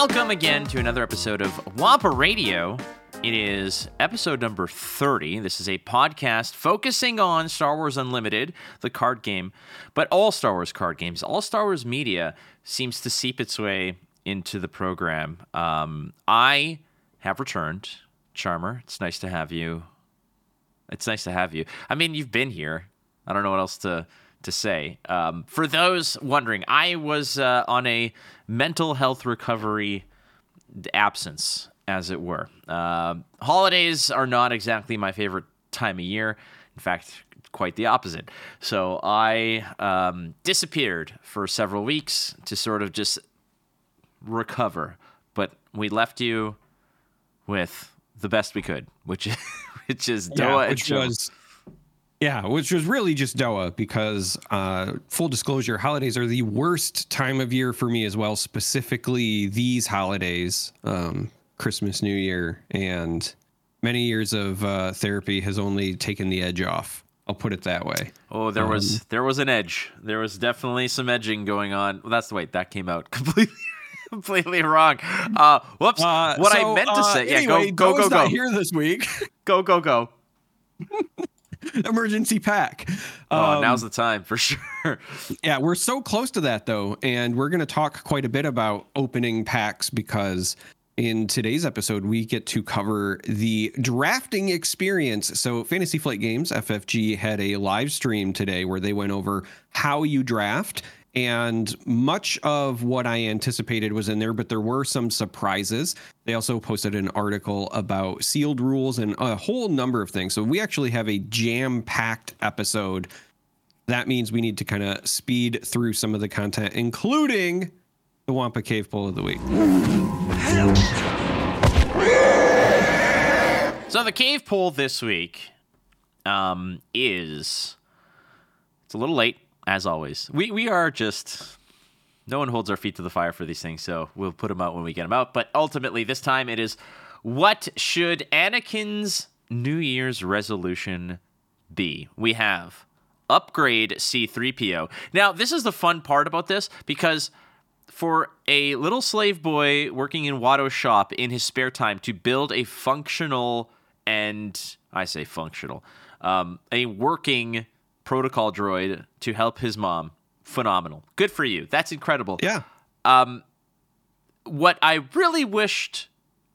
Welcome again to another episode of Wampa Radio. It is episode number 30. This is a podcast focusing on Star Wars Unlimited, the card game, but all Star Wars card games. All Star Wars media seems to seep its way into the program. Um, I have returned. Charmer, it's nice to have you. It's nice to have you. I mean, you've been here. I don't know what else to to say. Um, for those wondering, I was uh, on a mental health recovery absence, as it were. Uh, holidays are not exactly my favorite time of year. In fact, quite the opposite. So I um, disappeared for several weeks to sort of just recover. But we left you with the best we could, which is which is Yeah, Doa and which Joe. was yeah, which was really just Doa because uh, full disclosure, holidays are the worst time of year for me as well. Specifically, these holidays, um, Christmas, New Year, and many years of uh, therapy has only taken the edge off. I'll put it that way. Oh, there was there was an edge. There was definitely some edging going on. Well, that's the way that came out completely completely wrong. Uh, whoops. Uh, what I meant to uh, say. Anyway, yeah, go go go go here this week. go go go. Emergency pack. Oh, Um, now's the time for sure. Yeah, we're so close to that though, and we're going to talk quite a bit about opening packs because in today's episode we get to cover the drafting experience. So Fantasy Flight Games FFG had a live stream today where they went over how you draft and much of what I anticipated was in there, but there were some surprises. They also posted an article about sealed rules and a whole number of things. So we actually have a jam-packed episode that means we need to kind of speed through some of the content, including the Wampa Cave Poll of the Week. So the cave poll this week um, is it's a little late as always. We we are just no one holds our feet to the fire for these things, so we'll put them out when we get them out. But ultimately, this time it is what should Anakin's New Year's resolution be? We have upgrade C3PO. Now, this is the fun part about this because for a little slave boy working in Watto's shop in his spare time to build a functional and I say functional, um, a working protocol droid to help his mom, phenomenal. Good for you. That's incredible. Yeah. Um, what I really wished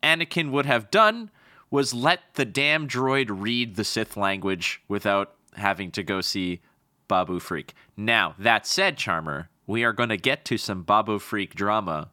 Anakin would have done was let the damn droid read the Sith language without having to go see Babu Frik. Now, that said, Charmer, we are going to get to some Babu Frik drama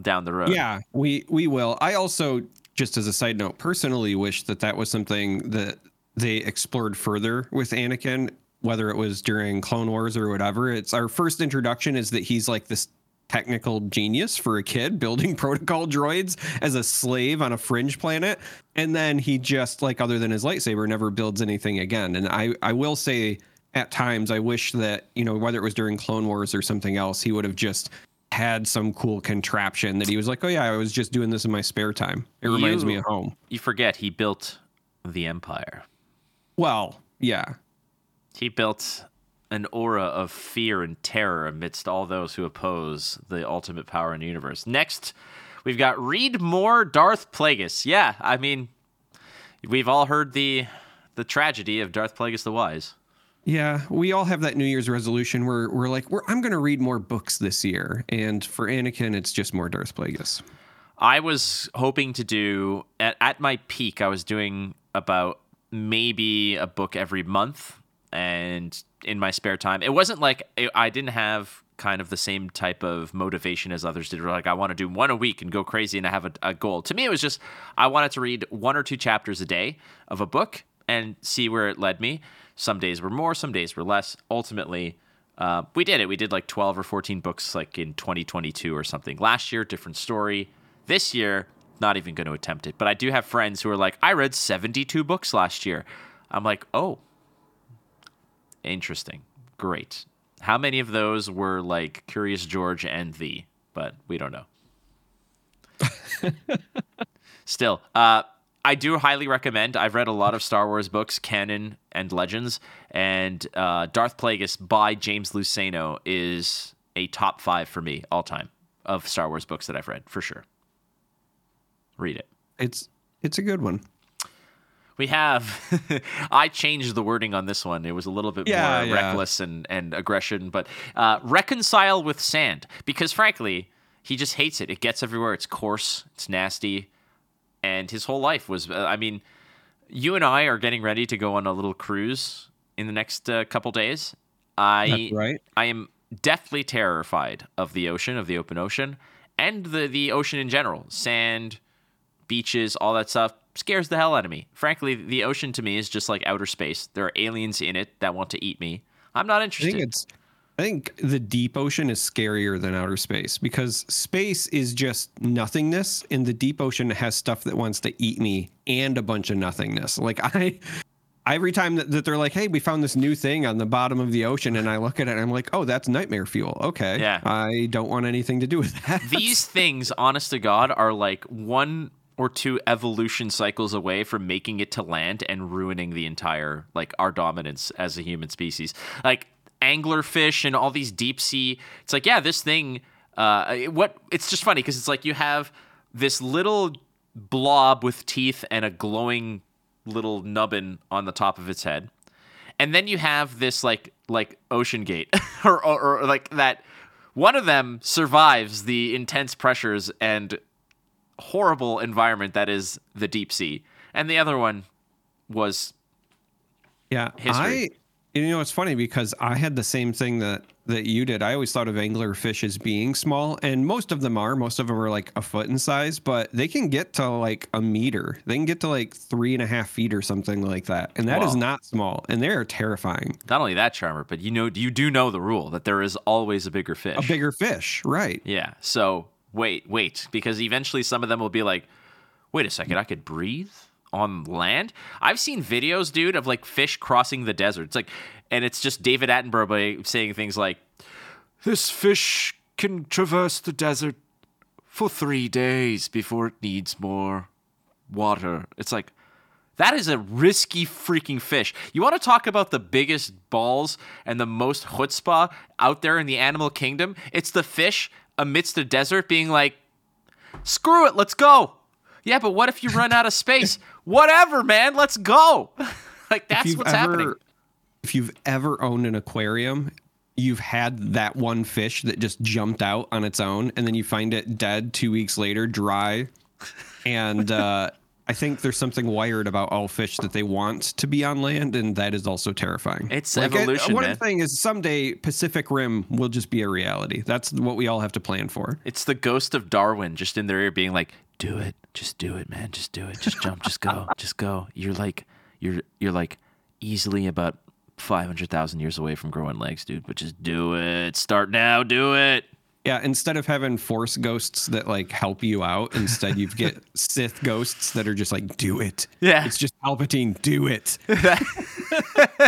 down the road. Yeah, we we will. I also just as a side note personally wish that that was something that they explored further with Anakin whether it was during Clone Wars or whatever. It's our first introduction is that he's like this technical genius for a kid building protocol droids as a slave on a fringe planet and then he just like other than his lightsaber never builds anything again and i i will say at times i wish that you know whether it was during clone wars or something else he would have just had some cool contraption that he was like oh yeah i was just doing this in my spare time it reminds You- me of home You forget he built the Empire. well yeah He built an aura of fear and terror amidst all those who oppose the ultimate power in the universe. Next, we've got read more Darth Plagueis. Yeah, I mean, we've all heard the the tragedy of Darth Plagueis the Wise. Yeah, we all have that New Year's resolution where we're like, we're, I'm going to read more books this year. And for Anakin, it's just more Darth Plagueis. I was hoping to do at, at my peak. I was doing about maybe a book every month, and in my spare time, it wasn't like I didn't have kind of the same type of motivation as others did. Like I want to do one a week and go crazy and I have a, a goal. To me, it was just I wanted to read one or two chapters a day of a book and see where it led me. Some days were more, some days were less. Ultimately, uh, we did it. We did like 12 or 14 books like in 2022 or something. Last year, different story. This year, not even going to attempt it. But I do have friends who are like, I read 72 books last year. I'm like, oh, interesting. Great. How many of those were like Curious George and Thee? But we don't know. Still, uh, I do highly recommend. I've read a lot of Star Wars books, canon and legends, and uh, Darth Plagueis by James Luceno is a top five for me all time of Star Wars books that I've read for sure. Read it. It's it's a good one. We have. I changed the wording on this one. It was a little bit Yeah, more yeah. reckless and, and aggression, but uh, reconcile with sand because, frankly, he just hates it. It gets everywhere. It's coarse. It's nasty, and his whole life was. Uh, I mean, you and I are getting ready to go on a little cruise in the next uh, couple days. I That's right. I am deathly terrified of the ocean, of the open ocean, and the the ocean in general. Sand, beaches, all that stuff scares the hell out of me. Frankly, the ocean to me is just like outer space. There are aliens in it that want to eat me. I'm not I interested. think it's I think the deep ocean is scarier than outer space because space is just nothingness and the deep ocean has stuff that wants to eat me and a bunch of nothingness. Like I every time that, that they're like, "Hey, we found this new thing on the bottom of the ocean," and I look at it and I'm like, "Oh, that's nightmare fuel." Okay, Yeah. I don't want anything to do with that. These things, honest to God, are like one or two evolution cycles away from making it to land and ruining the entire like our dominance as a human species. Like anglerfish and all these deep sea. It's like, yeah, this thing. Uh, what? It's just funny because it's like you have this little blob with teeth and a glowing little nubbin on the top of its head and then you have this like like ocean gate or, or, or like that one of them survives the intense pressures and horrible environment that is the deep sea and the other one was Yeah, history. I. You know, it's funny because I had the same thing that that you did. I always thought of anglerfish as being small, and most of them are. Most of them are like a foot in size, but they can get to like a meter. They can get to like three and a half feet or something like that, and that is not small. And they are terrifying. not only that charmer but you know you do know the rule that there is always a bigger fish A bigger fish, right? yeah so wait wait because eventually some of them will be like wait a second i could breathe on land i've seen videos dude of like fish crossing the desert it's like and it's just david attenborough saying things like this fish can traverse the desert for three days before it needs more water it's like that is a risky freaking fish. You want to talk about the biggest balls and the most chutzpah out there in the animal kingdom? It's the fish amidst the desert being like, screw it, let's go. Yeah, but what if you run out of space? Whatever, man, let's go. like, that's what's ever- happening. If you've ever owned an aquarium, you've had that one fish that just jumped out on its own, and then you find it dead two weeks later, dry. And uh, I think there's something wired about all fish that they want to be on land, and that is also terrifying. It's Like, uh, evolution, One man. thing is someday Pacific Rim will just be a reality. That's what we all have to plan for. It's the ghost of Darwin just in their ear being like, "Do it. Just do it, man. Just do it. Just jump. Just go. Just go." You're like you're you're like easily about 500,000 years away from growing legs, dude, but just do it. Start now. Do it. Yeah, instead of having force ghosts that like help you out, instead you get Sith ghosts that are just like, do it. Yeah. It's just Palpatine, do it.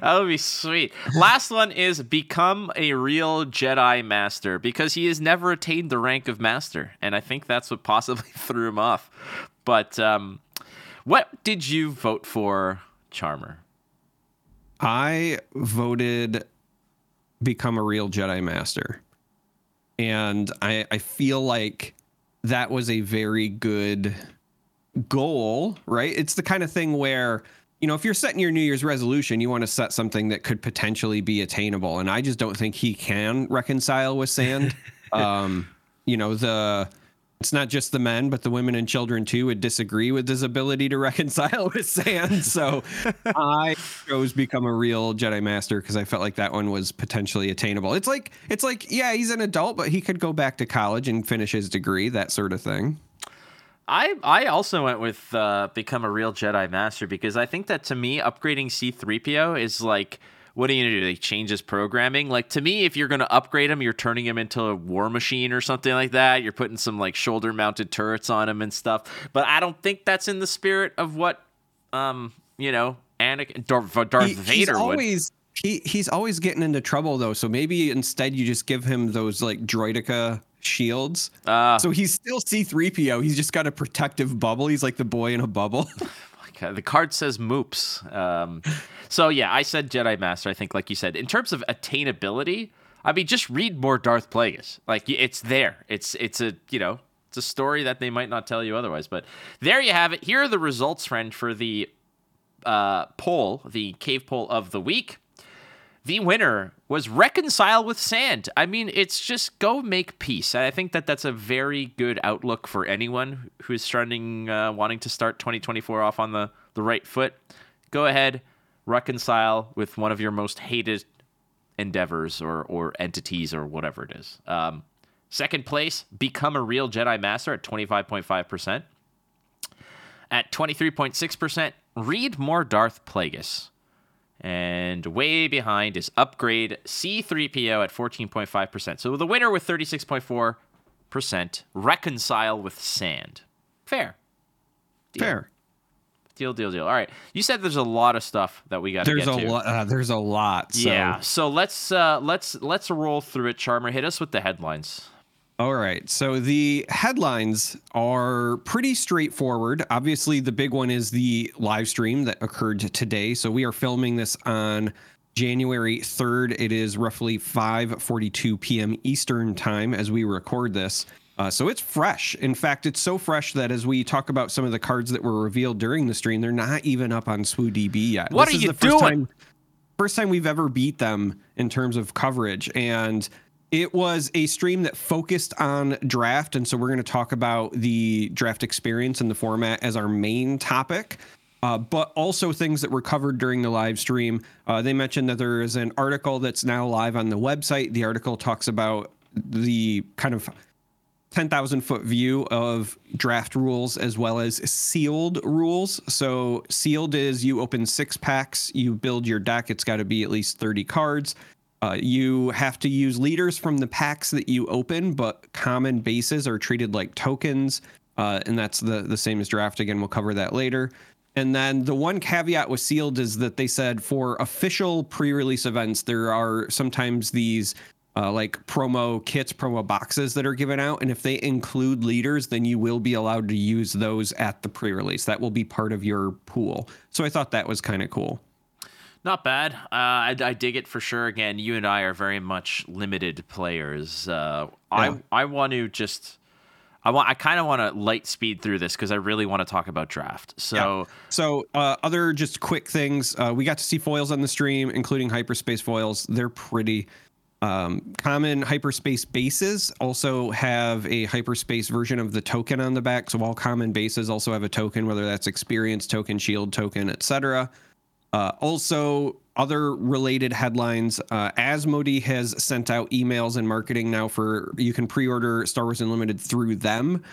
That would be sweet. Last one is become a real Jedi master because he has never attained the rank of master, and I think that's what possibly threw him off. But um, what did you vote for, Charmer? I voted become a real Jedi Master. And I, I feel like that was a very good goal, right? It's the kind of thing where, you know, if you're setting your New Year's resolution, you want to set something that could potentially be attainable. And I just don't think he can reconcile with sand. um, you know, the it's not just the men, but the women and children too would disagree with his ability to reconcile with sand. So I chose become a real Jedi Master because I felt like that one was potentially attainable. It's like it's like yeah, he's an adult, but he could go back to college and finish his degree, that sort of thing. I I also went with uh, become a real Jedi master because I think that to me upgrading C3PO is like what are you gonna do? Like change his programming? Like to me, if you're gonna upgrade him, you're turning him into a war machine or something like that. You're putting some like shoulder mounted turrets on him and stuff. But I don't think that's in the spirit of what um you know Anakin Darth, Darth He- he's Vader would. always he he's always getting into trouble though. So maybe instead you just give him those like droideka shields. Uh, so he's still C3PO. He's just got a protective bubble. He's like the boy in a bubble. The card says moops. Um, so yeah, I said Jedi Master. I think, like you said, in terms of attainability, I mean, just read more Darth Plagueis. Like it's there. It's it's a you know It's a story that they might not tell you otherwise. But there you have it. Here are the results, friend, for the uh, poll, the cave poll of the week. The winner was reconcile with sand. I mean, it's just go make peace. I think that that's a very good outlook for anyone who's starting, uh, wanting to start 2024 off on the, the right foot. Go ahead, reconcile with one of your most hated endeavors or, or entities or whatever it is. Um, second place, become a real Jedi Master at 25.5%. At 23.6%, read more Darth Plagueis. And way behind is Upgrade C3PO at 14.5%. So the winner with 36.4%, Reconcile with Sand. Fair. Deal. Fair. Deal, deal, deal. All right. You said there's a lot of stuff that we got to get There's to. a lot. Uh, there's a lot. So. Yeah. So let's uh, let's let's roll through it. Charmer, hit us with the headlines. All right. So the headlines are pretty straightforward. Obviously, the big one is the live stream that occurred today. So we are filming this on January 3rd. It is roughly 5:42 p.m. Eastern time as we record this. Uh, so it's fresh. In fact, it's so fresh that as we talk about some of the cards that were revealed during the stream, they're not even up on SWUDB yet. What this are is you the first doing? Time, first time we've ever beat them in terms of coverage, and it was a stream that focused on draft. And so we're going to talk about the draft experience and the format as our main topic. Uh, but also things that were covered during the live stream. Uh, they mentioned that there is an article that's now live on the website. The article talks about the kind of 10,000 foot view of draft rules as well as sealed rules. So, sealed is you open six packs, you build your deck, it's got to be at least 30 cards. Uh, you have to use leaders from the packs that you open, but common bases are treated like tokens. Uh, and that's the, the same as draft. Again, we'll cover that later. And then the one caveat with sealed is that they said for official pre release events, there are sometimes these uh, like promo kits, promo boxes that are given out. And if they include leaders, then you will be allowed to use those at the pre release. That will be part of your pool. So I thought that was kind of cool. Not bad. Uh, I, I, dig it for sure. Again, you and I are very much limited players. Uh, yeah. I I want to just. I want. I kind of want to light speed through this because I really want to talk about draft. So, yeah. so uh, other just quick things. Uh, we got to see foils on the stream, including hyperspace foils. They're pretty. Um, common hyperspace bases also have a hyperspace version of the token on the back. So all common bases also have a token, whether that's experience token, shield token, etc. Uh, also, other related headlines. Uh, Asmodee has sent out emails and marketing now for you can pre-order Star Wars Unlimited through them.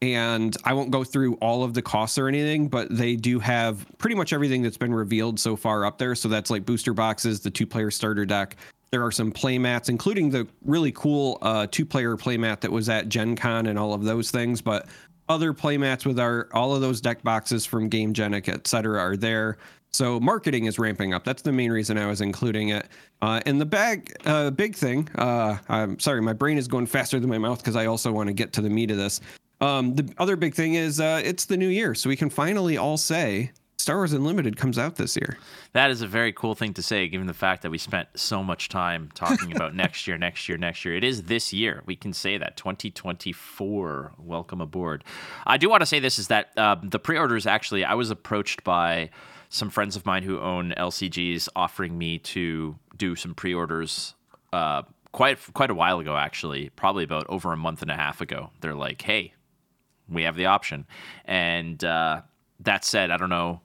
And I won't go through all of the costs or anything, but they do have pretty much everything that's been revealed so far up there. So that's like booster boxes, the two-player starter deck. There are some playmats, including the really cool uh, two-player playmat that was at Gen Con and all of those things. But other playmats with our all of those deck boxes from Gamegenic, et cetera, are there. So marketing is ramping up. That's the main reason I was including it. Uh, and the bag, uh, big thing. Uh, I'm sorry, my brain is going faster than my mouth because I also want to get to the meat of this. Um, the other big thing is uh, it's the new year, so we can finally all say Star Wars Unlimited comes out this year. That is a very cool thing to say, given the fact that we spent so much time talking about next year, next year, next year. It is this year. We can say that 2024. Welcome aboard. I do want to say this is that um, the pre-orders actually. I was approached by some friends of mine who own LCGs offering me to do some pre-orders uh, quite quite a while ago actually probably about over a month and a half ago they're like hey we have the option and uh, that said i don't know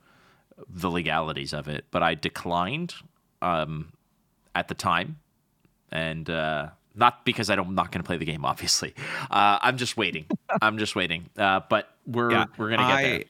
the legalities of it but i declined um, at the time and uh, not because I am not going to play the game. Obviously, uh, I'm just waiting. I'm just waiting. Uh, but we're yeah, we're going to get I, there.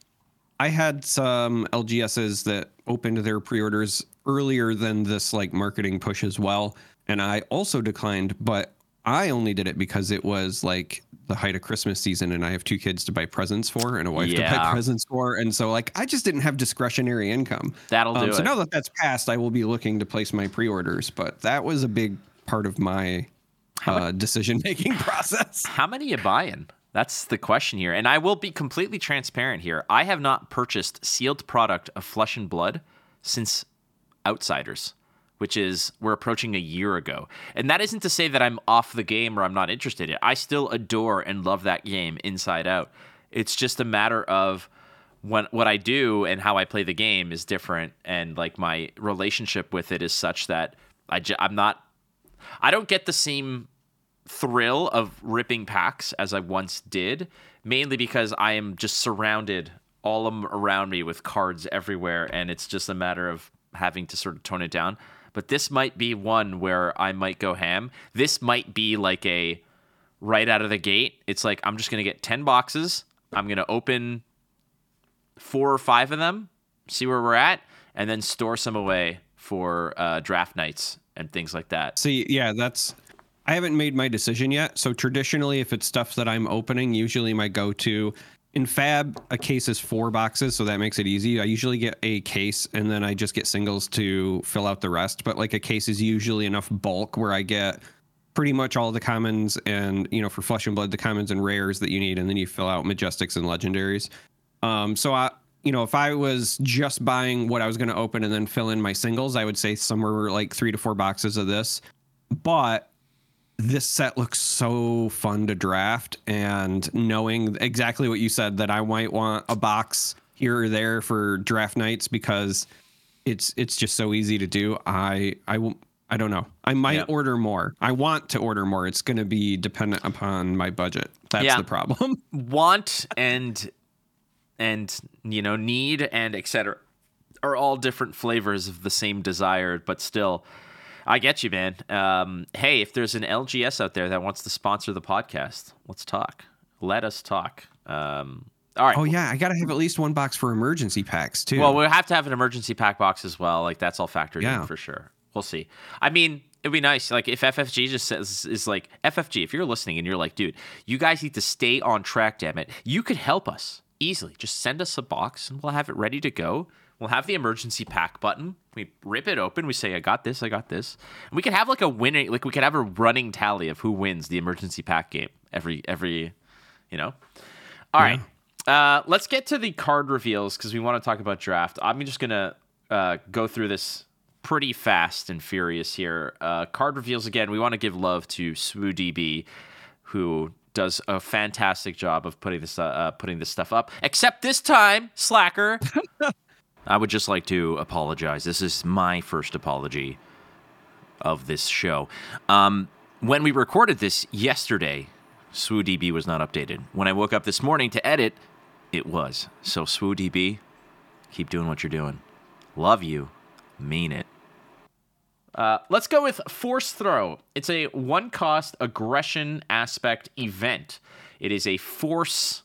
I had some LGSs that opened their pre-orders earlier than this like marketing push as well, and I also declined, but I only did it because it was like the height of Christmas season and I have two kids to buy presents for and a wife yeah. to buy presents for. And so like I just didn't have discretionary income. That'll um, do so it. now that that's passed, I will be looking to place my pre-orders, but that was a big part of my uh, decision making process. How many you buying? That's the question here. And I will be completely transparent here. I have not purchased sealed product of Flesh and Blood since Outsiders, which is we're approaching a year ago. And that isn't to say that I'm off the game or I'm not interested in it. I still adore and love that game inside out. It's just a matter of when what I do and how I play the game is different and like my relationship with it is such that I j- I'm not I don't get the same thrill of ripping packs as I once did, mainly because I am just surrounded all around me with cards everywhere and it's just a matter of having to sort of tone it down but this might be one where I might go ham. This might be like a right out of the gate. It's like I'm just going to get 10 boxes. I'm going to open four or five of them, see where we're at, and then store some away for uh, draft nights and things like that. See, yeah, that's. I haven't made my decision yet. So traditionally, if it's stuff that I'm opening, usually my go-to in Fab, a case is four boxes, so that makes it easy. I usually get a case and then I just get singles to fill out the rest. But like a case is usually enough bulk where I get pretty much all the commons and, you know, for Flesh and Blood, the commons and rares that you need. And then you fill out majestics and legendaries. Um, so I, you know, if I was just buying what I was going to open and then fill in my singles, I would say somewhere like three to four boxes of this. But this set looks so fun to draft and knowing exactly what you said that I might want a box here or there for draft nights because it's it's just so easy to do. I I will I don't know. I might yeah. order more. I want to order more. It's going to be dependent upon my budget. That's yeah. the problem. want and and you know need and etc are all different flavors of the same desire, but still I get you, man. Um, hey, if there's an LGS out there that wants to sponsor the podcast, let's talk. Let us talk. Um, all right. Oh yeah, I gotta have at least one box for emergency packs too. Well, we'll have to have an emergency pack box as well. Like that's all factored yeah. in for sure. We'll see. I mean, it'd be nice. Like if FFG just says is like FFG. If you're listening and you're like, dude, you guys need to stay on track. Damn it, you could help us easily. Just send us a box and we'll have it ready to go. We'll have the emergency pack button. We rip it open. We say, I got this, I got this. And we could have like a winning, like we could have a running tally of who wins the emergency pack game every, every, you know? All yeah. right. Uh, let's get to the card reveals because we want to talk about draft. I'm just going to uh, go through this pretty fast and furious here. Uh, card reveals again. We want to give love to SWUDB, who does a fantastic job of putting this uh, uh, putting this stuff up. Except this time, slacker. I would just like to apologize. This is my first apology of this show. Um, when we recorded this yesterday, SWUDB was not updated. When I woke up this morning to edit, it was. So SWUDB, keep doing what you're doing. Love you. Mean it. Uh, let's go with Force Throw. It's a one cost aggression aspect event. It is a force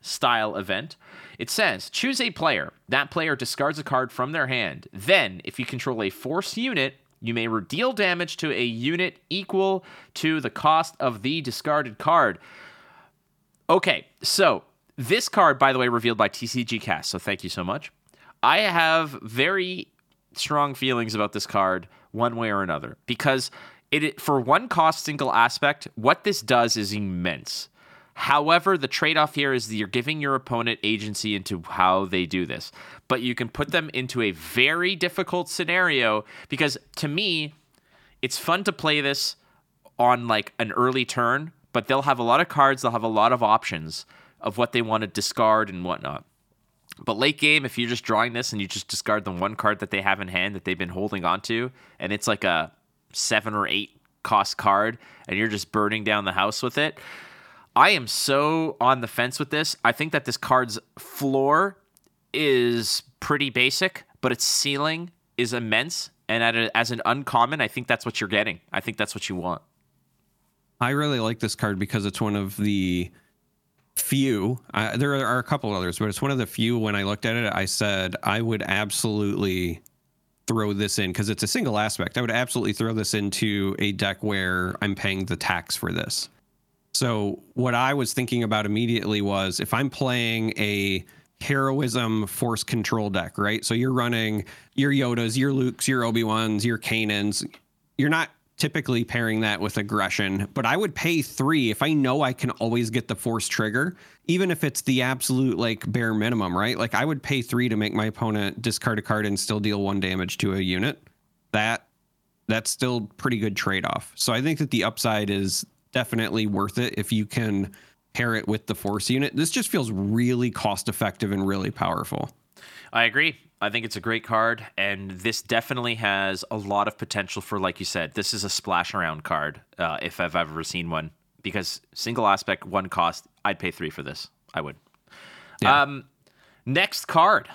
style event. It says choose a player. That player discards a card from their hand. Then, if you control a force unit, you may deal damage to a unit equal to the cost of the discarded card. Okay, so this card, by the way, revealed by TCG Cast. So thank you so much. I have very strong feelings about this card, one way or another, because it for one cost single aspect, what this does is immense. However, the trade off here is that you're giving your opponent agency into how they do this, but you can put them into a very difficult scenario because to me, it's fun to play this on like an early turn, but they'll have a lot of cards, they'll have a lot of options of what they want to discard and whatnot. But late game, if you're just drawing this and you just discard the one card that they have in hand that they've been holding onto, and it's like a seven or eight cost card, and you're just burning down the house with it, I am so on the fence with this. I think that this card's floor is pretty basic, but its ceiling is immense. And a, as an uncommon, I think that's what you're getting. I think that's what you want. I really like this card because it's one of the few. Uh, there are a couple others, but it's one of the few. When I looked at it, I said I would absolutely throw this in because it's a single aspect. I would absolutely throw this into a deck where I'm paying the tax for this. So what I was thinking about immediately was if I'm playing a heroism force control deck, right? So you're running your Yodas, your Lukes, your Obi-Wans, your Kanans. You're not typically pairing that with aggression, but I would pay three if I know I can always get the force trigger, even if it's the absolute like bare minimum, right? Like I would pay three to make my opponent discard a card and still deal one damage to a unit. That that's still pretty good trade off. So I think that the upside is definitely worth it if you can pair it with the force unit. This just feels really cost effective and really powerful. I agree. I think it's a great card, and this definitely has a lot of potential for, like you said, this is a splash around card uh, if I've ever seen one. Because single aspect, one cost, I'd pay three for this. I would. Yeah. Um, next card.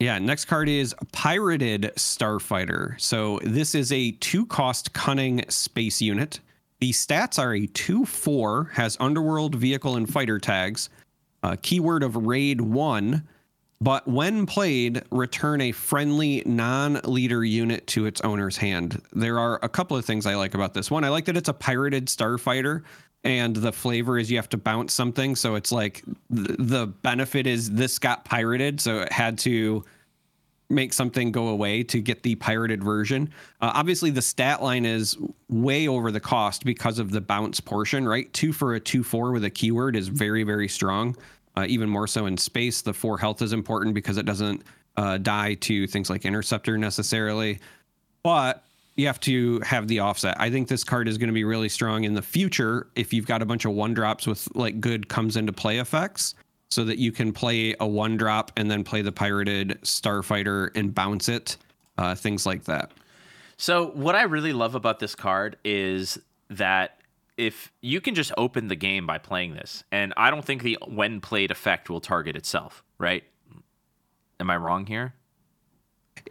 Yeah, next card is Pirated Starfighter. So this is a two cost cunning space unit. The stats are a 2 4, has underworld, vehicle, and fighter tags. Uh, keyword of raid 1 but when played, return a friendly non leader unit to its owner's hand. There are a couple of things I like about this one. I like that it's a pirated starfighter, and the flavor is you have to bounce something. So it's like the benefit is this got pirated, so it had to make something go away to get the pirated version. Uh, obviously, the stat line is way over the cost because of the bounce portion, right? Two for a 2 4 with a keyword is very, very strong uh, even more so in space. The four health is important because it doesn't uh, die to things like interceptor necessarily, but you have to have the offset. I think this card is going to be really strong in the future if you've got a bunch of one drops with like good comes into play effects, so that you can play a one drop and then play the pirated starfighter and bounce it, uh, things like that. So what I really love about this card is that if you can just open the game by playing this, and I don't think the when played effect will target itself, right? Am I wrong here?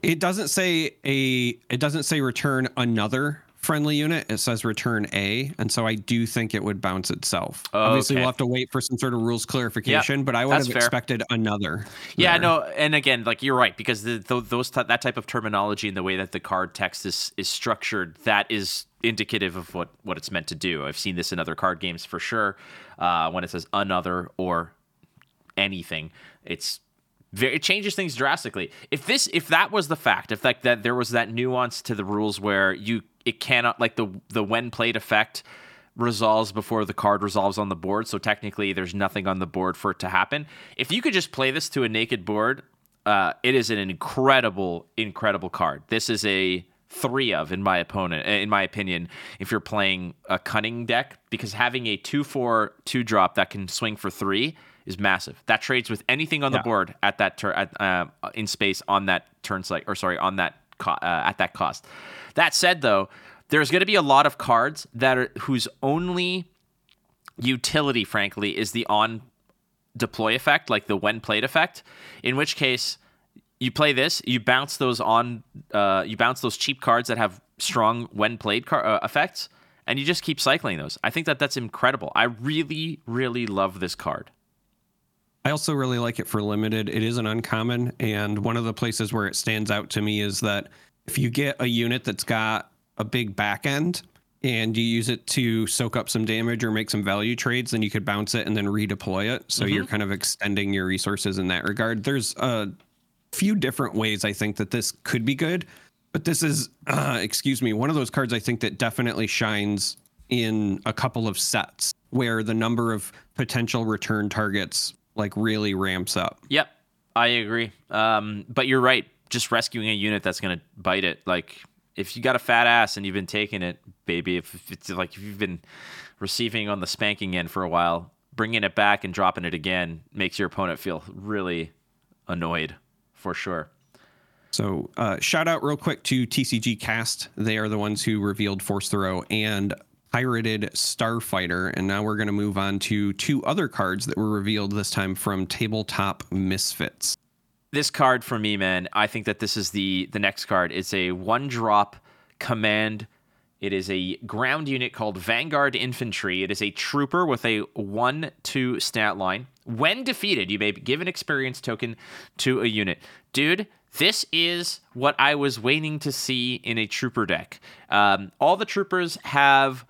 It doesn't say a it doesn't say return another friendly unit. It says return A, and so I do think it would bounce itself. Oh, Obviously, okay. we'll have to wait for some sort of rules clarification, yep, but I would have fair. expected another. Yeah, there. no, and again, like you're right because the, the, those that type of terminology and the way that the card text is is structured, that is indicative of what what it's meant to do. I've seen this in other card games for sure. Uh, when it says another or anything, it's very, it changes things drastically. If this if that was the fact, if like that there was that nuance to the rules where you it cannot like the the when played effect resolves before the card resolves on the board, so technically there's nothing on the board for it to happen. If you could just play this to a naked board, uh, it is an incredible, incredible card. This is a three of in my opponent in my opinion if you're playing a cunning deck because having a 2-4 2 drop that can swing for 3 is massive that trades with anything on yeah. the board at that turn uh, in space on that turn cycle or sorry on that co- uh, at that cost that said though there's going to be a lot of cards that are whose only utility frankly is the on deploy effect like the when played effect in which case you play this, you bounce those on, uh, you bounce those cheap cards that have strong when played car- uh, effects, and you just keep cycling those. I think that that's incredible. I really, really love this card. I also really like it for limited. It is an uncommon, and one of the places where it stands out to me is that if you get a unit that's got a big back end and you use it to soak up some damage or make some value trades, then you could bounce it and then redeploy it. So mm-hmm. you're kind of extending your resources in that regard. There's a few different ways I think that this could be good, but this is, uh, excuse me, one of those cards I think that definitely shines in a couple of sets where the number of potential return targets like really ramps up. Yep, I agree. Um, but you're right. Just rescuing a unit that's going to bite it, like if you got a fat ass and you've been taking it, baby, if it's like if you've been receiving on the spanking end for a while, bringing it back and dropping it again makes your opponent feel really annoyed for sure. So, uh, shout out real quick to TCG Cast. They are the ones who revealed Force Throw and Pirated Starfighter. And now we're going to move on to two other cards that were revealed this time from Tabletop Misfits. This card for me, man, I think that this is the the next card. It's a one drop command. It is a ground unit called Vanguard Infantry. It is a trooper with a 1 2 stat line. When defeated, you may give an experience token to a unit. Dude, this is what I was waiting to see in a trooper deck. Um, all the troopers have,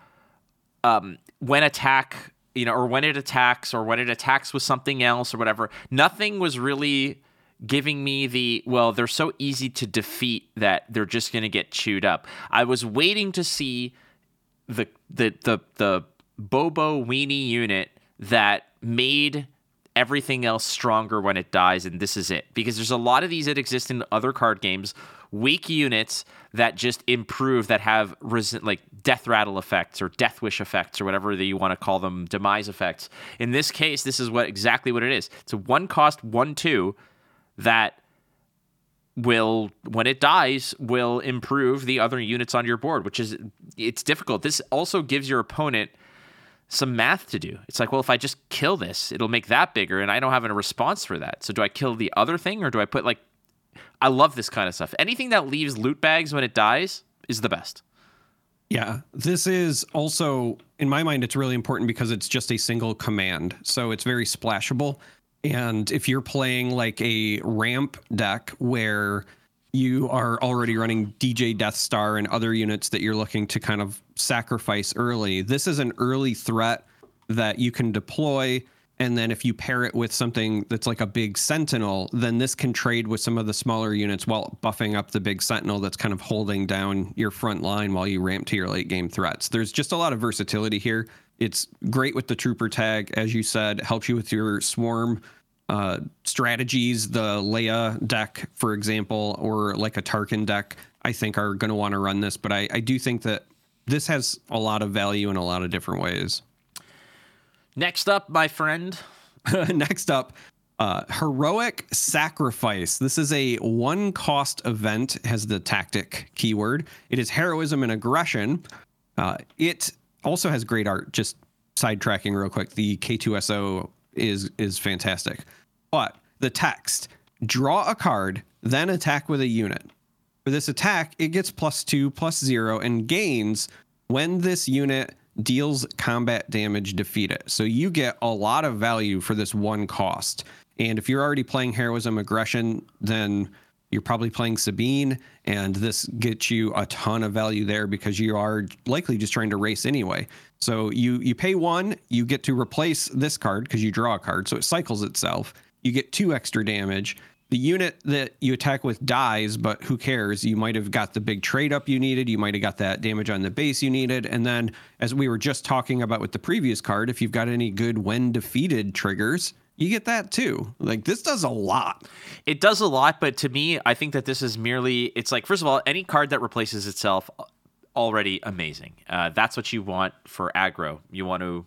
um, when attack, you know, or when it attacks, or when it attacks with something else, or whatever. Nothing was really giving me the well. They're so easy to defeat that they're just going to get chewed up. I was waiting to see the the the the Bobo weenie unit that made everything else stronger when it dies, and this is it. Because there's a lot of these that exist in other card games, weak units that just improve that have res- like death rattle effects or death wish effects or whatever that you want to call them, demise effects. In this case, this is what exactly what it is. It's a one cost one two that will when it dies will improve the other units on your board which is it's difficult. This also gives your opponent some math to do. It's like well if i just kill this it'll make that bigger and i don't have a response for that. So do i kill the other thing or do i put like i love this kind of stuff. Anything that leaves loot bags when it dies is the best. Yeah, this is also, in my mind, it's really important because it's just a single command. So it's very splashable. And if you're playing like a ramp deck where you are already running DJ Death Star and other units that you're looking to kind of sacrifice early, this is an early threat that you can deploy. And then if you pair it with something that's like a big sentinel, then this can trade with some of the smaller units while buffing up the big sentinel that's kind of holding down your front line while you ramp to your late game threats. There's just a lot of versatility here. It's great with the trooper tag, as you said, helps you with your swarm uh, strategies. The Leia deck, for example, or like a Tarkin deck, I think are going to want to run this. But I, I do think that this has a lot of value in a lot of different ways. Next up, my friend. Next up, uh, heroic sacrifice. This is a one cost event, has the tactic keyword. It is heroism and aggression. Uh, it also has great art. Just sidetracking real quick, the K2SO is is fantastic. But the text draw a card, then attack with a unit. For this attack, it gets plus two, plus zero, and gains when this unit deals combat damage, defeat it. So you get a lot of value for this one cost. And if you're already playing heroism aggression, then you're probably playing Sabine, and this gets you a ton of value there because you are likely just trying to race anyway. So you you pay one, you get to replace this card because you draw a card, so it cycles itself. You get two extra damage. The unit that you attack with dies, but who cares? You might have got the big trade up you needed. You might have got that damage on the base you needed. And then, as we were just talking about with the previous card, if you've got any good when defeated triggers, you get that too. Like this does a lot. It does a lot, but to me, I think that this is merely it's like first of all, any card that replaces itself already amazing. Uh, that's what you want for aggro. You want to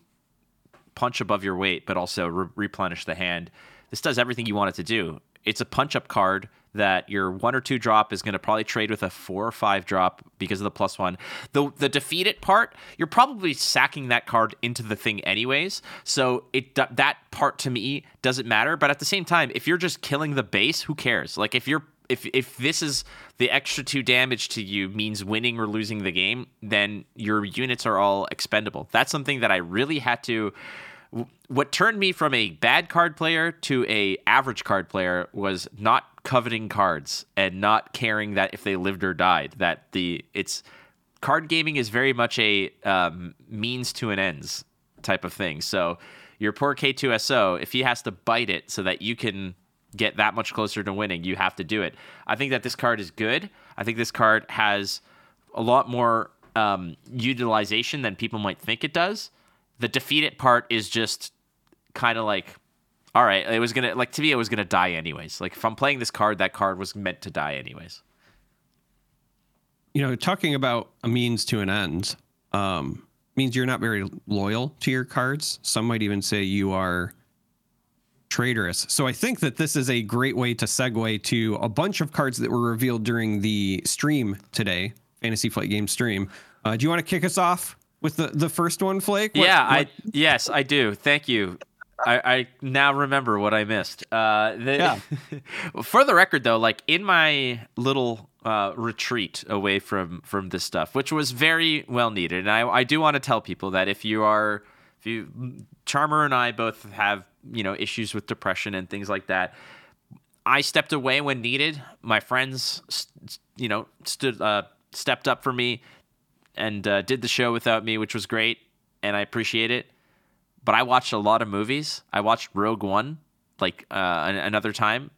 punch above your weight, but also re- replenish the hand. This does everything you want it to do. It's a punch up card that your one or two drop is going to probably trade with a four or five drop because of the plus one. The the defeated part, you're probably sacking that card into the thing anyways. So it that part to me doesn't matter. But at the same time, if you're just killing the base, who cares? Like if you're if if this is the extra two damage to you means winning or losing the game, then your units are all expendable. That's something that I really had to what turned me from a bad card player to a average card player was not coveting cards and not caring that if they lived or died that the it's card gaming is very much a um, means to an ends type of thing. So your poor k2so if he has to bite it so that you can get that much closer to winning you have to do it. I think that this card is good. I think this card has a lot more um, utilization than people might think it does the defeated part is just kind of like all right it was gonna like to me it was gonna die anyways. Like if i'm playing this card that card was meant to die anyways. You know talking about a means to an end um, means you're not very loyal to your cards. Some might even say you are traitorous. So i think that this is a great way to segue to a bunch of cards that were revealed during the stream today fantasy flight game stream. Uh, do you want to kick us off with the the first one, Flake? What, yeah, what? I yes, I do. Thank you. I, I now remember what I missed. Uh, the, yeah. for the record, though, like in my little uh, retreat away from from this stuff, which was very well needed, and I, I do want to tell people that if you are, if you, Charmer and I both have you know issues with depression and things like that. I stepped away when needed. My friends, you know, stood uh, stepped up for me and uh, did the show without me, which was great, and I appreciate it. But I watched a lot of movies. I watched Rogue One like uh, another time.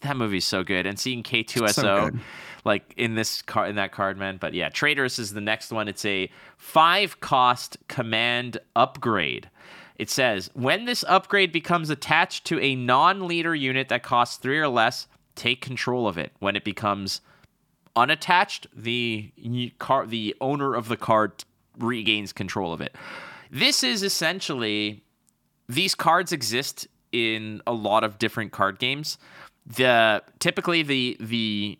That movie's so good, and seeing K2SO so like in this car in that card, man. But yeah, Traitorous is the next one. It's a five cost command upgrade. It says when this upgrade becomes attached to a non-leader unit that costs three or less, take control of it. When it becomes unattached, the car, the owner of the card regains control of it. This is essentially these cards exist in a lot of different card games. The typically the the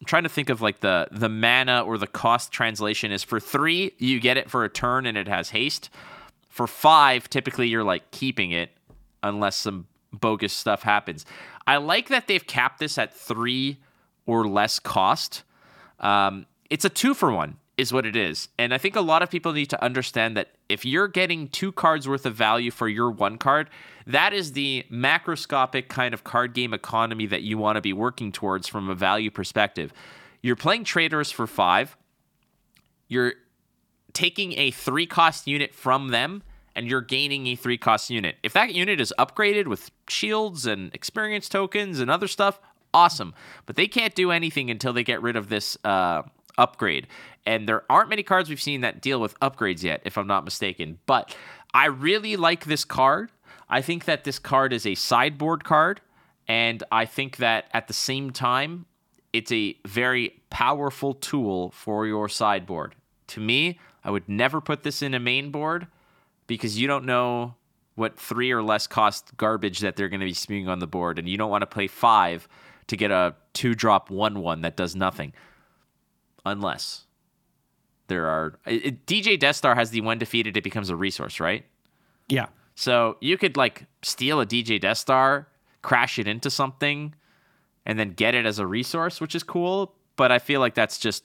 I'm trying to think of like the the mana or the cost translation is for three, you get it for a turn and it has haste. For five, typically you're like keeping it unless some bogus stuff happens. I like that they've capped this at three or less cost. Um, it's a two for one, is what it is. And I think a lot of people need to understand that if you're getting two cards worth of value for your one card, that is the macroscopic kind of card game economy that you want to be working towards from a value perspective. You're playing traitorous for five, you're taking a three cost unit from them and you're gaining a three cost unit. If that unit is upgraded with shields and experience tokens and other stuff, awesome. But they can't do anything until they get rid of this uh, upgrade. And there aren't many cards we've seen that deal with upgrades yet, if I'm not mistaken. But I really like this card. I think that this card is a sideboard card. And I think that at the same time, it's a very powerful tool for your sideboard. To me, I would never put this in a main board because you don't know what three or less cost garbage that they're going to be spewing on the board, and you don't want to play five to get a two drop one one that does nothing, unless there are it, DJ Death Star has the when defeated it becomes a resource, right? Yeah. So you could like steal a DJ Death Star, crash it into something, and then get it as a resource, which is cool. But I feel like that's just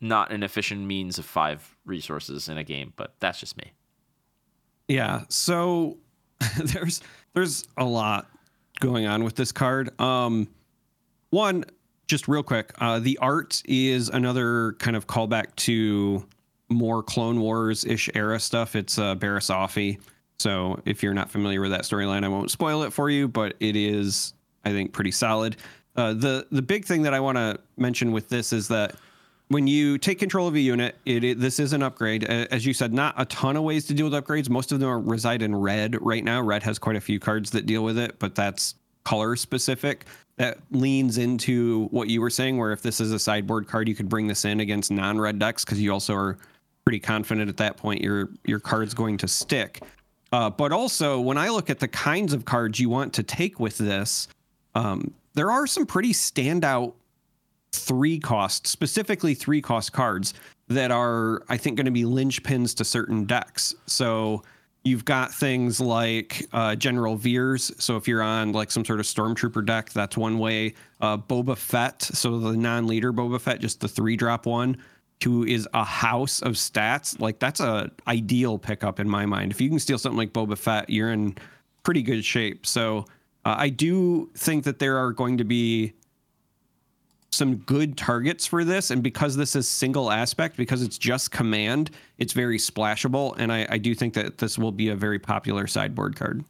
not an efficient means of five resources in a game. But that's just me. Yeah. So there's there's a lot going on with this card. Um, one, just real quick, uh, the art is another kind of callback to more Clone Wars ish era stuff. It's uh, Barriss Offee. So if you're not familiar with that storyline, I won't spoil it for you, but it is, I think, pretty solid. Uh, the the big thing that I want to mention with this is that when you take control of a unit, it, it, this is an upgrade. As you said, not a ton of ways to deal with upgrades. Most of them reside in red right now. Red has quite a few cards that deal with it, but that's color specific. That leans into what you were saying, where if this is a sideboard card, you could bring this in against non-red decks because you also are pretty confident at that point your your card's going to stick. Uh, but also, when I look at the kinds of cards you want to take with this, um, there are some pretty standout three cost, specifically three cost cards that are, I think, going to be linchpins to certain decks. So you've got things like uh, General Veers. So if you're on like some sort of Stormtrooper deck, that's one way. Uh, Boba Fett. So the non leader Boba Fett, just the three drop one. Who is a house of stats? Like that's a ideal pickup in my mind. If you can steal something like Boba Fett, you're in pretty good shape. So uh, I do think that there are going to be some good targets for this. And because this is single aspect, because it's just command, it's very splashable. And I, I do think that this will be a very popular sideboard card.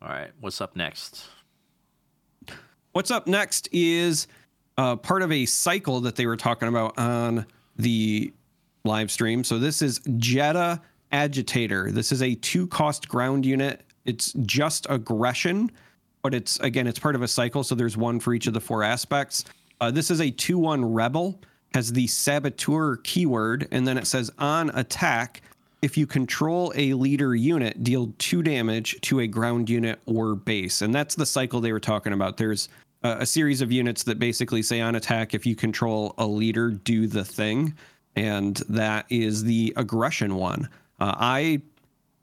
All right. What's up next? What's up next is uh, part of a cycle that they were talking about on the live stream. So this is Jedha Agitator. This is a two cost ground unit. It's just aggression, but it's again, it's part of a cycle. So there's one for each of the four aspects. Uh, this is a 2 1 Rebel, has the Saboteur keyword, and then it says on attack, if you control a leader unit, deal two damage to a ground unit or base. And that's the cycle they were talking about. There's a, a series of units that basically say on attack, if you control a leader, do the thing. And that is the aggression one. Uh, I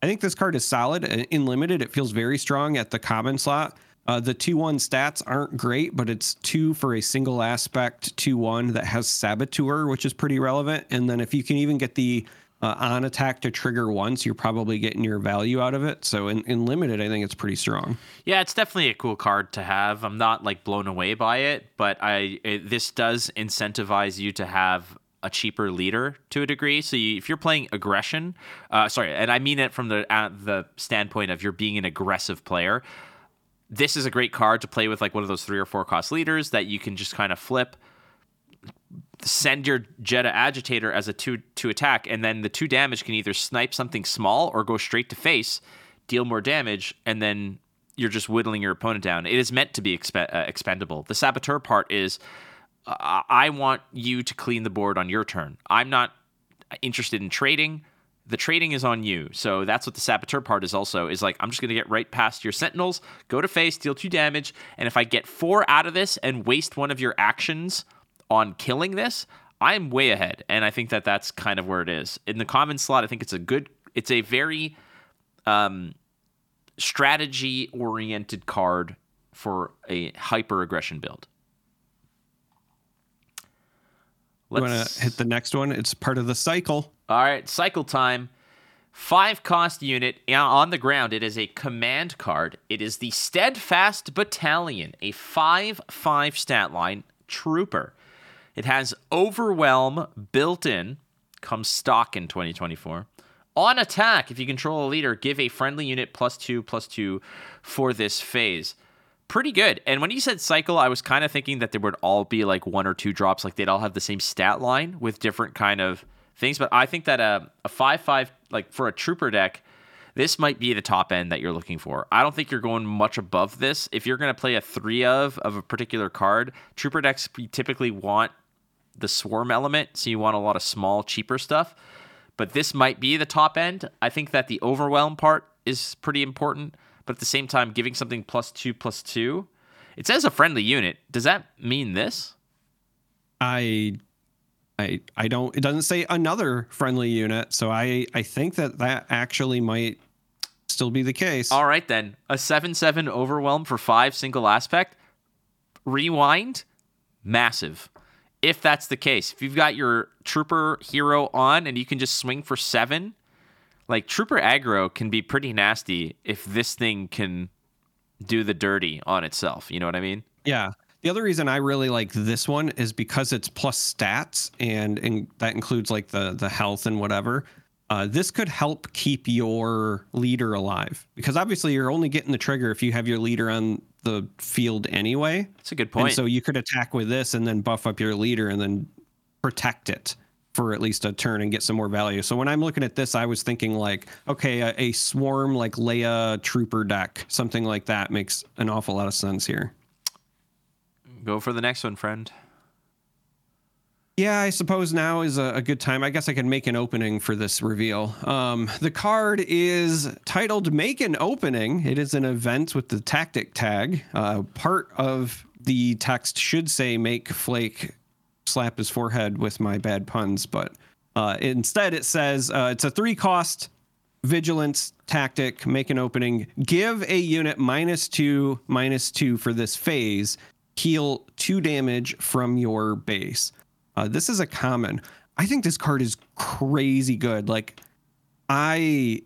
I think this card is solid. In limited, it feels very strong at the common slot. Uh, the 2 1 stats aren't great, but it's two for a single aspect 2 1 that has Saboteur, which is pretty relevant. And then if you can even get the uh, on attack to trigger once, you're probably getting your value out of it. So in, in limited, I think it's pretty strong. Yeah, it's definitely a cool card to have. I'm not like blown away by it, but I it, this does incentivize you to have a cheaper leader to a degree. So you, if you're playing aggression, uh, sorry, and I mean it from the uh, the standpoint of you're being an aggressive player this is a great card to play with like one of those three or four cost leaders that you can just kind of flip send your Jedha agitator as a two to attack and then the two damage can either snipe something small or go straight to face deal more damage, and then you're just whittling your opponent down. It is meant to be uh, expendable. The saboteur part is uh, I want you to clean the board on your turn. I'm not interested in trading. The trading is on you. So that's what the saboteur part is also is like I'm just going to get right past your sentinels, go to face, deal 2 damage, and if I get 4 out of this and waste one of your actions on killing this, I'm way ahead. And I think that that's kind of where it is. In the common slot, I think it's a good it's a very um strategy oriented card for a hyper aggression build. Let's you want to hit the next one. It's part of the cycle. All right, cycle time. Five cost unit on the ground. It is a command card. It is the Steadfast Battalion, a 5 5 stat line trooper. It has Overwhelm built in, comes stock in 2024. On attack, if you control a leader, give a friendly unit plus two, plus two for this phase. Pretty good. And when you said cycle, I was kind of thinking that there would all be like one or two drops, like they'd all have the same stat line with different kind of things. But I think that a, a 5 5, like for a trooper deck, this might be the top end that you're looking for. I don't think you're going much above this. If you're going to play a three of of a particular card, trooper decks typically want the swarm element, so you want a lot of small, cheaper stuff but this might be the top end. I think that the overwhelm part is pretty important, but at the same time, giving something plus two plus two, it says a friendly unit. Does that mean this? I, I, I don't. It doesn't say another friendly unit, so I, I think that that actually might still be the case. All right then, a seven seven overwhelm for five single aspect. Rewind, massive if that's the case. If you've got your trooper hero on and you can just swing for seven, like trooper aggro can be pretty nasty if this thing can do the dirty on itself. You know what I mean? Yeah. The other reason I really like this one is because it's plus stats and, and that includes like the the health and whatever. Uh, this could help keep your leader alive because obviously you're only getting the trigger if you have your leader on the field anyway. That's a good point. And so you could attack with this and then buff up your leader and then protect it for at least a turn and get some more value. So when I'm looking at this, I was thinking like, okay, a, a swarm like Leia trooper deck, something like that makes an awful lot of sense here. Go for the next one, friend. Yeah, I suppose now is a, a, good time. I guess I can make an opening for this reveal. Um, the card is titled Make an Opening. It is an event with the tactic tag. Uh, part of the text should say Make Flake slap his forehead with my bad puns, but uh, instead it says uh, it's a three cost vigilance tactic, make an opening, give a unit minus two, minus two for this phase, heal two damage from your base. Uh, this is a common. I think this card is crazy good. Like, I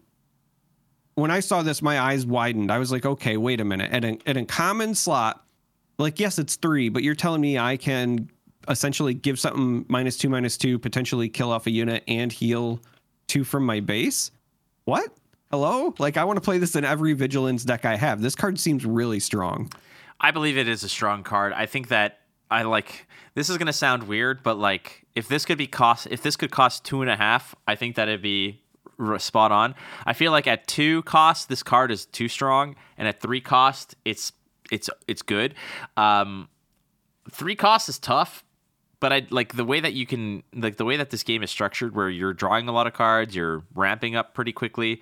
when I saw this, my eyes widened. I was like, okay, wait a minute. At a, at a common slot, like yes, it's three, but you're telling me I can essentially give something minus two, minus two, potentially kill off a unit and heal two from my base. What? Hello? Like I want to play this in every vigilance deck I have. This card seems really strong. I believe it is a strong card. I think that I like this is gonna sound weird, but like if this could be cost if this could cost two and a half, I think that it'd be spot on. I feel like at two cost, this card is too strong, and at three cost, it's it's it's good. Um, three cost is tough, but I like the way that you can like the way that this game is structured, where you're drawing a lot of cards, you're ramping up pretty quickly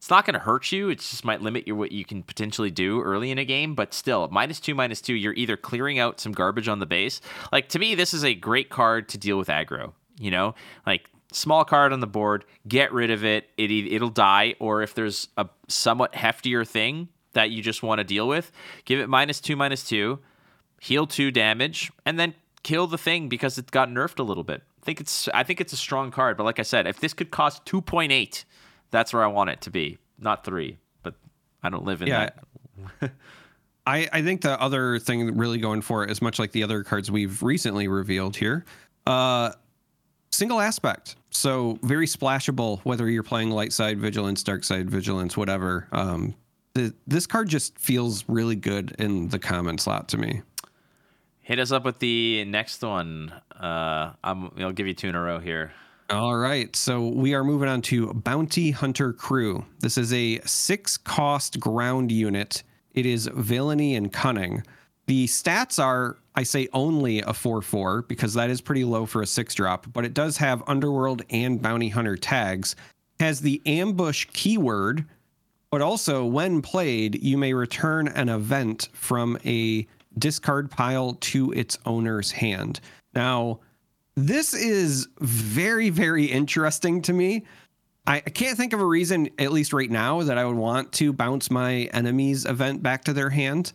it's not going to hurt you. It just might limit your what you can potentially do early in a game. But still, minus two, minus two, you're either clearing out some garbage on the base. Like to me, this is a great card to deal with aggro. You know, like small card on the board, get rid of it. It it'll die. Or if there's a somewhat heftier thing that you just want to deal with, give it minus two, minus two, heal two damage, and then kill the thing because it got nerfed a little bit. I think it's I think it's a strong card, but like I said, if this could cost two point eight that's where I want it to be, not three. But I don't live in yeah. that. I, I think the other thing really going for it is much like the other cards we've recently revealed here. Uh, single aspect. So very splashable, whether you're playing light side vigilance, dark side vigilance, whatever. Um, the, this card just feels really good in the common slot to me. Hit us up with the next one. Uh, I'm, I'll give you two in a row here. All right. So we are moving on to Bounty Hunter Crew. This is a six cost ground unit. It is villainy and cunning. The stats are, I say only a 4 4 because that is pretty low for a six drop, but it does have Underworld and Bounty Hunter tags. Has the ambush keyword, but also when played, you may return an event from a discard pile to its owner's hand. Now, this is very, very interesting to me. I, can't think of a reason, at least right now, that I would want to bounce my enemy's event back to their hand.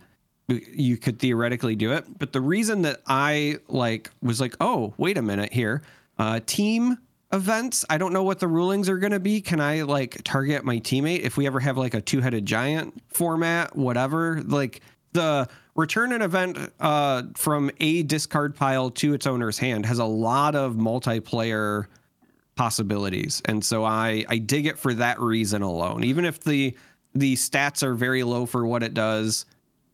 You could theoretically do it, but the reason that I like was like, oh, wait a minute here, uh, team events. I don't know what the rulings are going to be. Can I like target my teammate if we ever have like a two-headed giant format, whatever? Like the return an event uh, from a discard pile to its owner's hand has a lot of multiplayer possibilities, and so I I dig it for that reason alone. Even if the the stats are very low for what it does,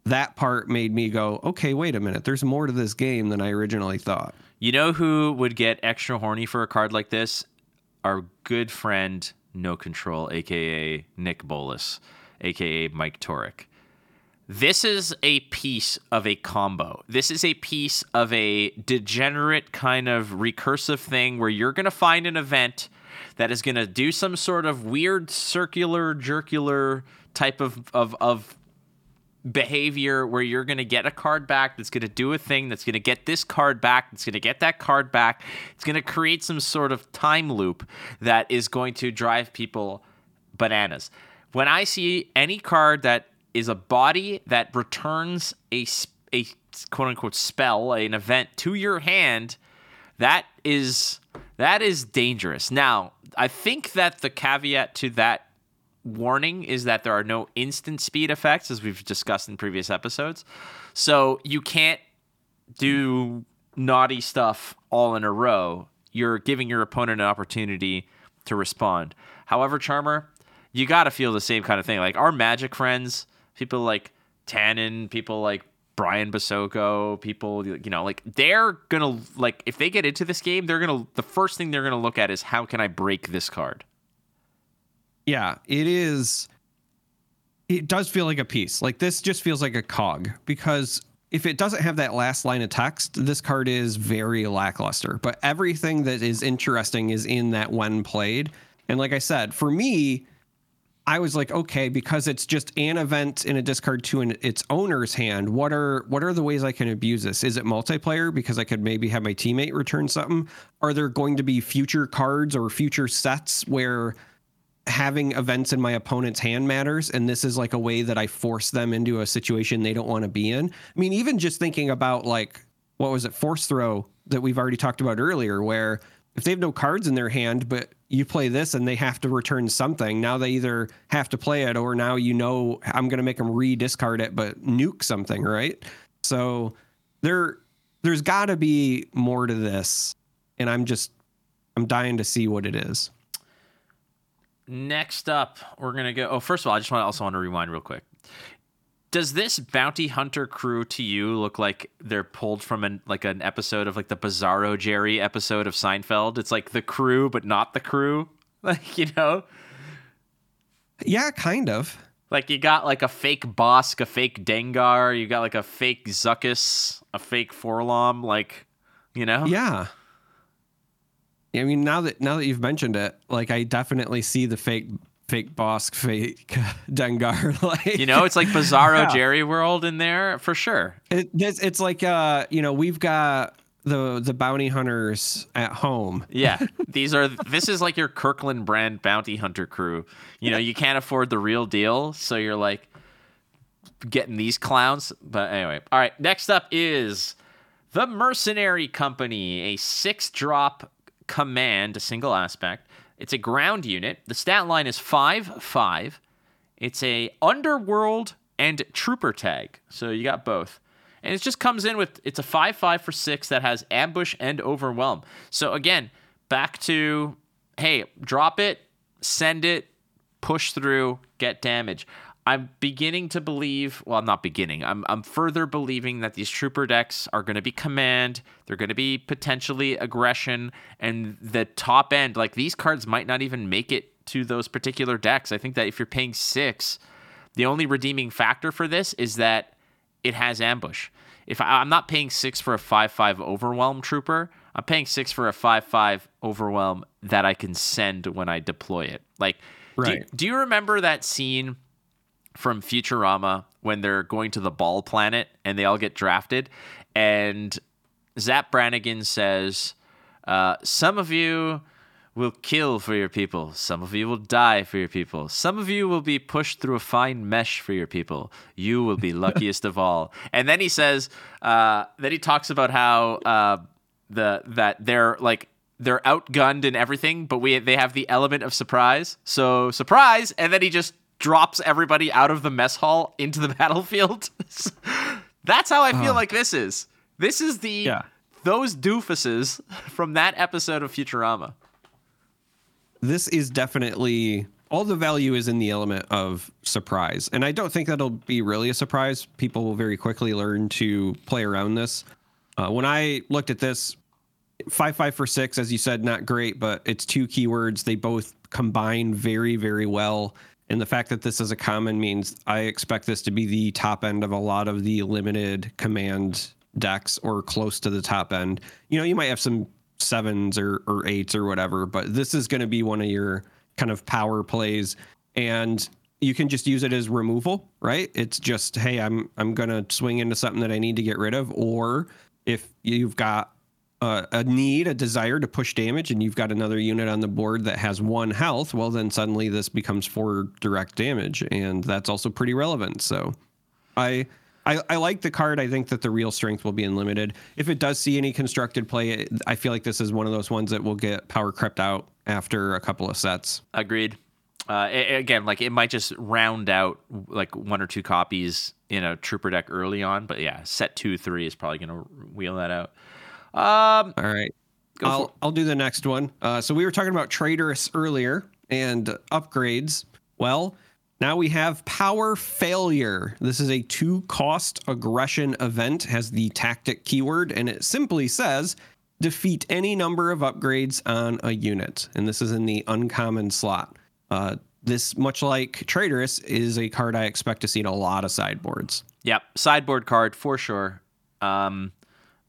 that part made me go, okay, wait a minute. There's more to this game than I originally thought. You know who would get extra horny for a card like this? Our good friend No Control, aka Nick Bolus, aka Mike Torek. This is a piece of a combo. This is a piece of a degenerate kind of recursive thing where you're going to find an event that is going to do some sort of weird circular, jerkular type of, of, of behavior where you're going to get a card back that's going to do a thing that's going to get this card back that's going to get that card back it's going to create some sort of time loop that is going to drive people bananas when i see any card that is a body that returns a a quote unquote spell, an event to your hand. That is that is dangerous. Now, I think that the caveat to that warning is that there are no instant speed effects, as we've discussed in previous episodes. So you can't do naughty stuff all in a row. You're giving your opponent an opportunity to respond. However, Charmer, you got to feel the same kind of thing. Like our magic friends, people like Tannen, people like Brian Basoko, people you know, like they're gonna like if they get into this game, they're gonna the first thing they're gonna look at is how can I break this card. Yeah, it is. It does feel like a piece. Like this just feels like a cog because if it doesn't have that last line of text, this card is very lackluster. But everything that is interesting is in that when played. And like I said, for me, I was like, okay, because it's just an event in a discard to an, its owner's hand. What are what are the ways I can abuse this? Is it multiplayer because I could maybe have my teammate return something? Are there going to be future cards or future sets where having events in my opponent's hand matters and this is like a way that I force them into a situation they don't want to be in? I mean, even just thinking about like what was it, force throw that we've already talked about earlier, where if they have no cards in their hand, but you play this and they have to return something, now they either have to play it or now you know I'm going to make them re-discard it, but nuke something, right? So there, there's got to be more to this, and I'm just, I'm dying to see what it is. Next up, we're gonna go. Oh, first of all, I just want to also want to rewind real quick does this bounty hunter crew to you look like they're pulled from an like an episode of like the Bizarro Jerry episode of Seinfeld? It's like the crew, but not the crew. Like you know. Yeah, kind of. Like you got like a fake Bossk, a fake Dengar, you got like a fake Zuckuss, a fake 4-LOM, like you know? Yeah. I mean, now that now that you've mentioned it, like I definitely see the fake fake Bossk, fake Dengar. like you know, it's like Bizarro yeah. Jerry World in there for sure. It, it's, it's like uh, you know, we've got the the bounty hunters at home. Yeah, these are this is like your Kirkland brand bounty hunter crew. You know, you can't afford the real deal, so you're like getting these clowns. But anyway, all right. Next up is the Mercenary Company, a six drop command, a single aspect. It's a ground unit. The stat line is 5 5. It's a underworld and trooper tag. So you got both. And it just comes in with it's a 5 5 for 6 that has ambush and overwhelm. So again, back to hey, drop it, send it, push through, get damage. I'm beginning to believe, well, I'm not beginning. I'm I'm further believing that these trooper decks are going to be command, they're going to be potentially aggression and the top end like these cards might not even make it to those particular decks. I think that if you're paying 6, the only redeeming factor for this is that it has ambush. If I, am not paying 6 for a 5/5 overwhelm trooper, I'm paying 6 for a 5/5 overwhelm that I can send when I deploy it. Like Right. do, do you remember that scene from Futurama when they're going to the ball planet and they all get drafted. And Zap Brannigan says, uh, Some of you will kill for your people. Some of you will die for your people. Some of you will be pushed through a fine mesh for your people. You will be luckiest of all. And then he says, uh, then he talks about how uh, the that they're like they're outgunned and everything, but we they have the element of surprise. So surprise, and then he just drops everybody out of the mess hall into the battlefield. That's how I feel Oh. like this is. This is the Yeah. those doofuses from that episode of Futurama. this is definitely all the value is in the element of surprise. And I don't think that'll be really a surprise. People will very quickly learn to play around this. Uh, when I looked at this, five five for six, as you said, not great, but it's two keywords. They both combine very, very well. And the fact that this is a common means I expect this to be the top end of a lot of the limited command decks or close to the top end. You know, you might have some sevens or, or eights or whatever, but this is going to be one of your kind of power plays. And you can just use it as removal, right? It's just, hey, I'm I'm gonna swing into something that I need to get rid of, or if you've got a, a need, a desire to push damage, and you've got another unit on the board that has one health, well, then suddenly this becomes four direct damage, and that's also pretty relevant. So, I. I, I like the card. I think that the real strength will be unlimited. If it does see any constructed play, I feel like this is one of those ones that will get power crept out after a couple of sets. Agreed. Uh, again, like it might just round out like one or two copies in a trooper deck early on, but yeah, set two, three is probably going to wheel that out. Um, All right. I'll, it. I'll do the next one. Uh, so we were talking about traitorous earlier and upgrades. Well, now we have power failure. This is a two cost aggression event, has the tactic keyword, and it simply says defeat any number of upgrades on a unit. And this is in the uncommon slot. Uh, this, much like traitorous, is a card I expect to see in a lot of sideboards. Yep, sideboard card for sure. Um,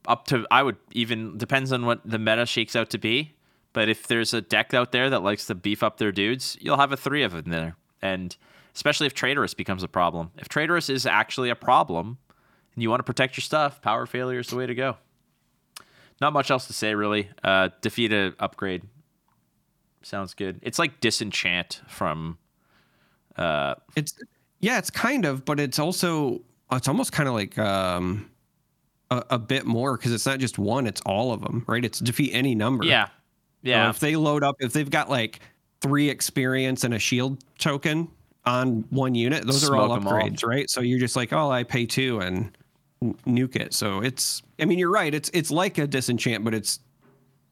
up to I would even depends on what the meta shakes out to be. But if there's a deck out there that likes to beef up their dudes, you'll have a three of them there. And especially if traitorous becomes a problem. If traitorous is actually a problem, and you want to protect your stuff, power failure is the way to go. Not much else to say really. Uh, defeat a upgrade. Sounds good. It's like disenchant from uh, It's yeah, it's kind of, but it's also it's almost kind of like um a, a bit more because it's not just one, it's all of them, right? It's defeat any number. yeah, So yeah. if they load up, if they've got like three experience and a shield token on one unit, those are all Smoke 'em all. upgrades, right? So you're just like, oh, I pay two and nuke it. So it's, I mean, you're right. It's it's like a disenchant, but it's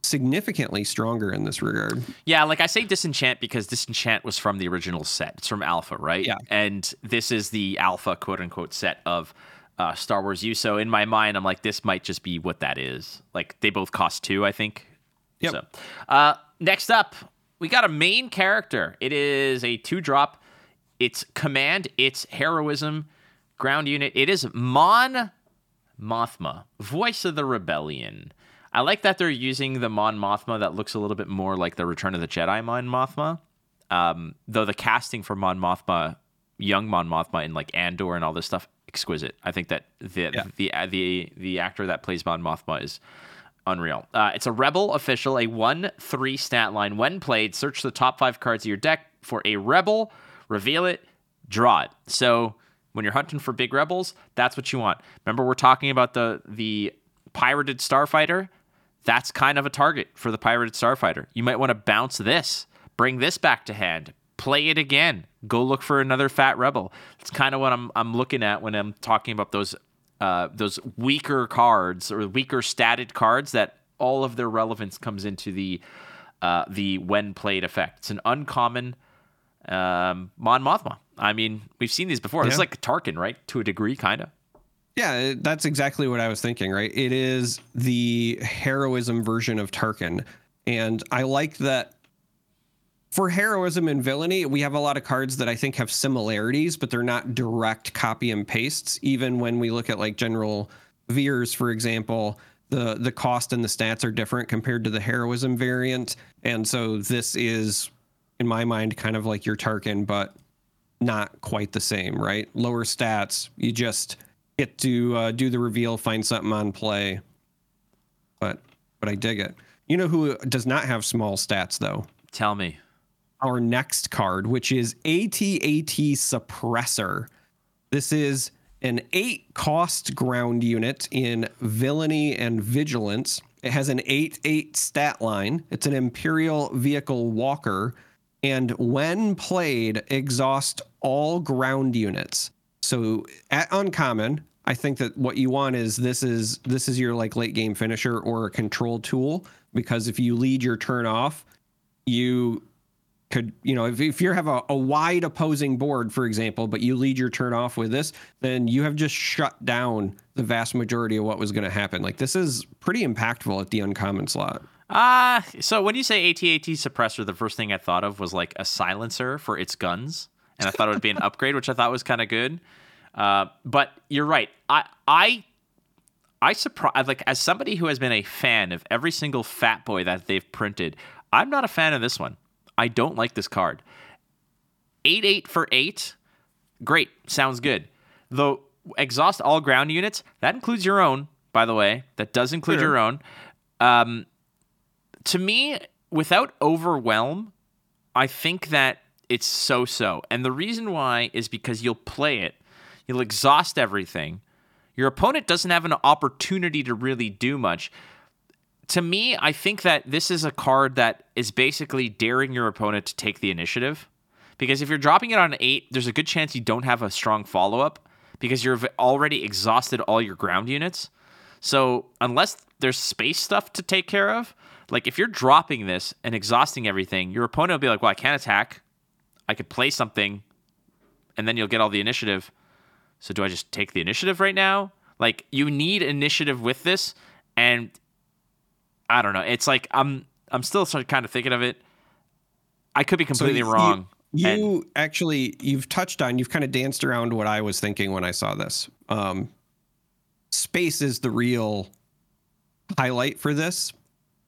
significantly stronger in this regard. Yeah, like I say disenchant because disenchant was from the original set. It's from Alpha, right? Yeah. And this is the Alpha quote unquote set of uh, Star Wars U. So in my mind, I'm like, this might just be what that is. Like they both cost two, I think. Yep. So uh, next up, we got a main character. It is a two drop. It's command. It's heroism. Ground unit. It is Mon Mothma, voice of the rebellion. I like that they're using the Mon Mothma that looks a little bit more like the Return of the Jedi Mon Mothma. Um, though the casting for Mon Mothma, young Mon Mothma in like Andor and all this stuff, exquisite. I think that the Yeah. the uh, the the actor that plays Mon Mothma is unreal. Uh, it's a rebel official, a one three stat line. When played, search the top five cards of your deck for a rebel, reveal it, draw it. So when you're hunting for big rebels, that's what you want. Remember, we're talking about the the pirated starfighter. That's kind of a target for the pirated starfighter. You might want to bounce this, bring this back to hand, play it again, go look for another fat rebel. It's kind of what I'm I'm looking at when I'm talking about those uh, those weaker cards or weaker statted cards that all of their relevance comes into the uh, the when played effect. It's an uncommon um, Mon Mothma. I mean, we've seen these before. Yeah. Is like Tarkin, right? To a degree, kind of. Yeah, that's exactly what I was thinking, right? It is the heroism version of Tarkin. And I like that for heroism and villainy, we have a lot of cards that I think have similarities, but they're not direct copy and pastes. Even when we look at like General Veers, for example, the the cost and the stats are different compared to the heroism variant. And so this is, in my mind, kind of like your Tarkin, but not quite the same, right? Lower stats, you just get to uh, do the reveal, find something on play. But but I dig it. You know who does not have small stats though? Tell me. Our next card, which is ATAT Suppressor. This is an eight cost ground unit in villainy and vigilance. It has an 8 8 stat line. It's an Imperial Vehicle Walker. And when played, exhaust all ground units. So at uncommon, I think that what you want is this is this is your like late game finisher or a control tool because if you lead your turn off, you could you know if, if you have a, a wide opposing board for example but you lead your turn off with this then you have just shut down the vast majority of what was going to happen like this is pretty impactful at the uncommon slot ah uh, so when you say atat suppressor the first thing i thought of was like a silencer for its guns and i thought it would be an upgrade which i thought was kind of good uh, but you're right. I I I surprise like as somebody who has been a fan of every single Fat Boy that they've printed. I'm not a fan of this one. I don't like this card. Eight eight for eight, great. Sounds good. Though exhaust all ground units. That includes your own, by the way. That does include sure. your own. Um, to me, without overwhelm, I think that it's so so. And the reason why is because you'll play it You'll exhaust everything. Your opponent doesn't have an opportunity to really do much. To me, I think that this is a card that is basically daring your opponent to take the initiative. Because if you're dropping it on an eight, there's a good chance you don't have a strong follow up because you've already exhausted all your ground units. So, unless there's space stuff to take care of, like if you're dropping this and exhausting everything, your opponent will be like, well, I can't attack. I could play something, and then you'll get all the initiative. So do I just take the initiative right now? Like you need initiative with this, and I don't know. It's like I'm I'm still sort of kind of thinking of it. I could be completely so wrong. You, you and, actually you've touched on you've kind of danced around what I was thinking when I saw this. Um, space is the real highlight for this.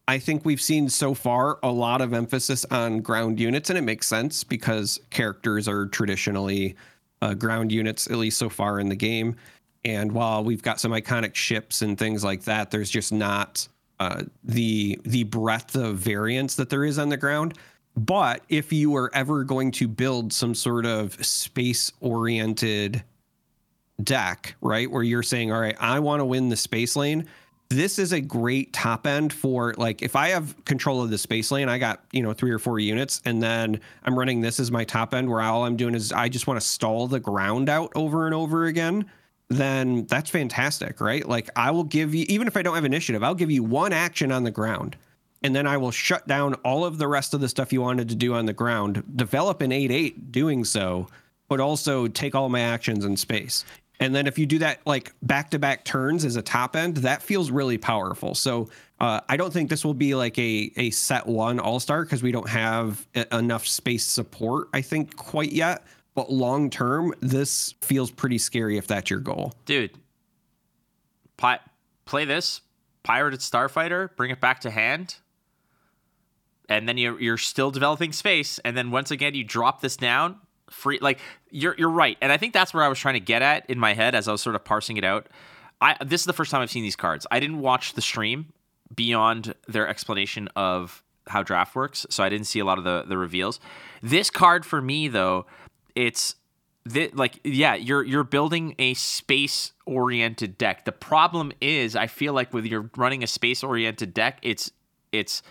I think we've seen so far a lot of emphasis on ground units, and it makes sense because characters are traditionally uh, ground units, at least so far in the game. And while we've got some iconic ships and things like that, there's just not uh, the the breadth of variance that there is on the ground. But if you are ever going to build some sort of space oriented deck, right, where you're saying, all right, I want to win the space lane, this is a great top end for like if I have control of the space lane, I got, you know, three or four units, and then I'm running this as my top end where all I'm doing is I just want to stall the ground out over and over again, then that's fantastic, right? Like I will give you even if I don't have initiative, I'll give you one action on the ground. And then I will shut down all of the rest of the stuff you wanted to do on the ground, develop an 8 8 doing so, but also take all my actions in space. And then if you do that like back to back turns as a top end, that feels really powerful. So uh, I don't think this will be like a a set one all star because we don't have enough space support. I think quite yet. But long term, this feels pretty scary if that's your goal, dude. Pi- play this pirated starfighter, bring it back to hand, and then you're you're still developing space, and then once again you drop this down free like you're you're right. And i think that's where i was trying to get at in my head as i was sort of parsing it out. I this is the first time i've seen these cards. I didn't watch the stream beyond their explanation of how draft works so i didn't see a lot of the the reveals. This card for me though it's that like yeah you're you're building a space oriented deck the problem is i feel like with you're running a space oriented deck it's it's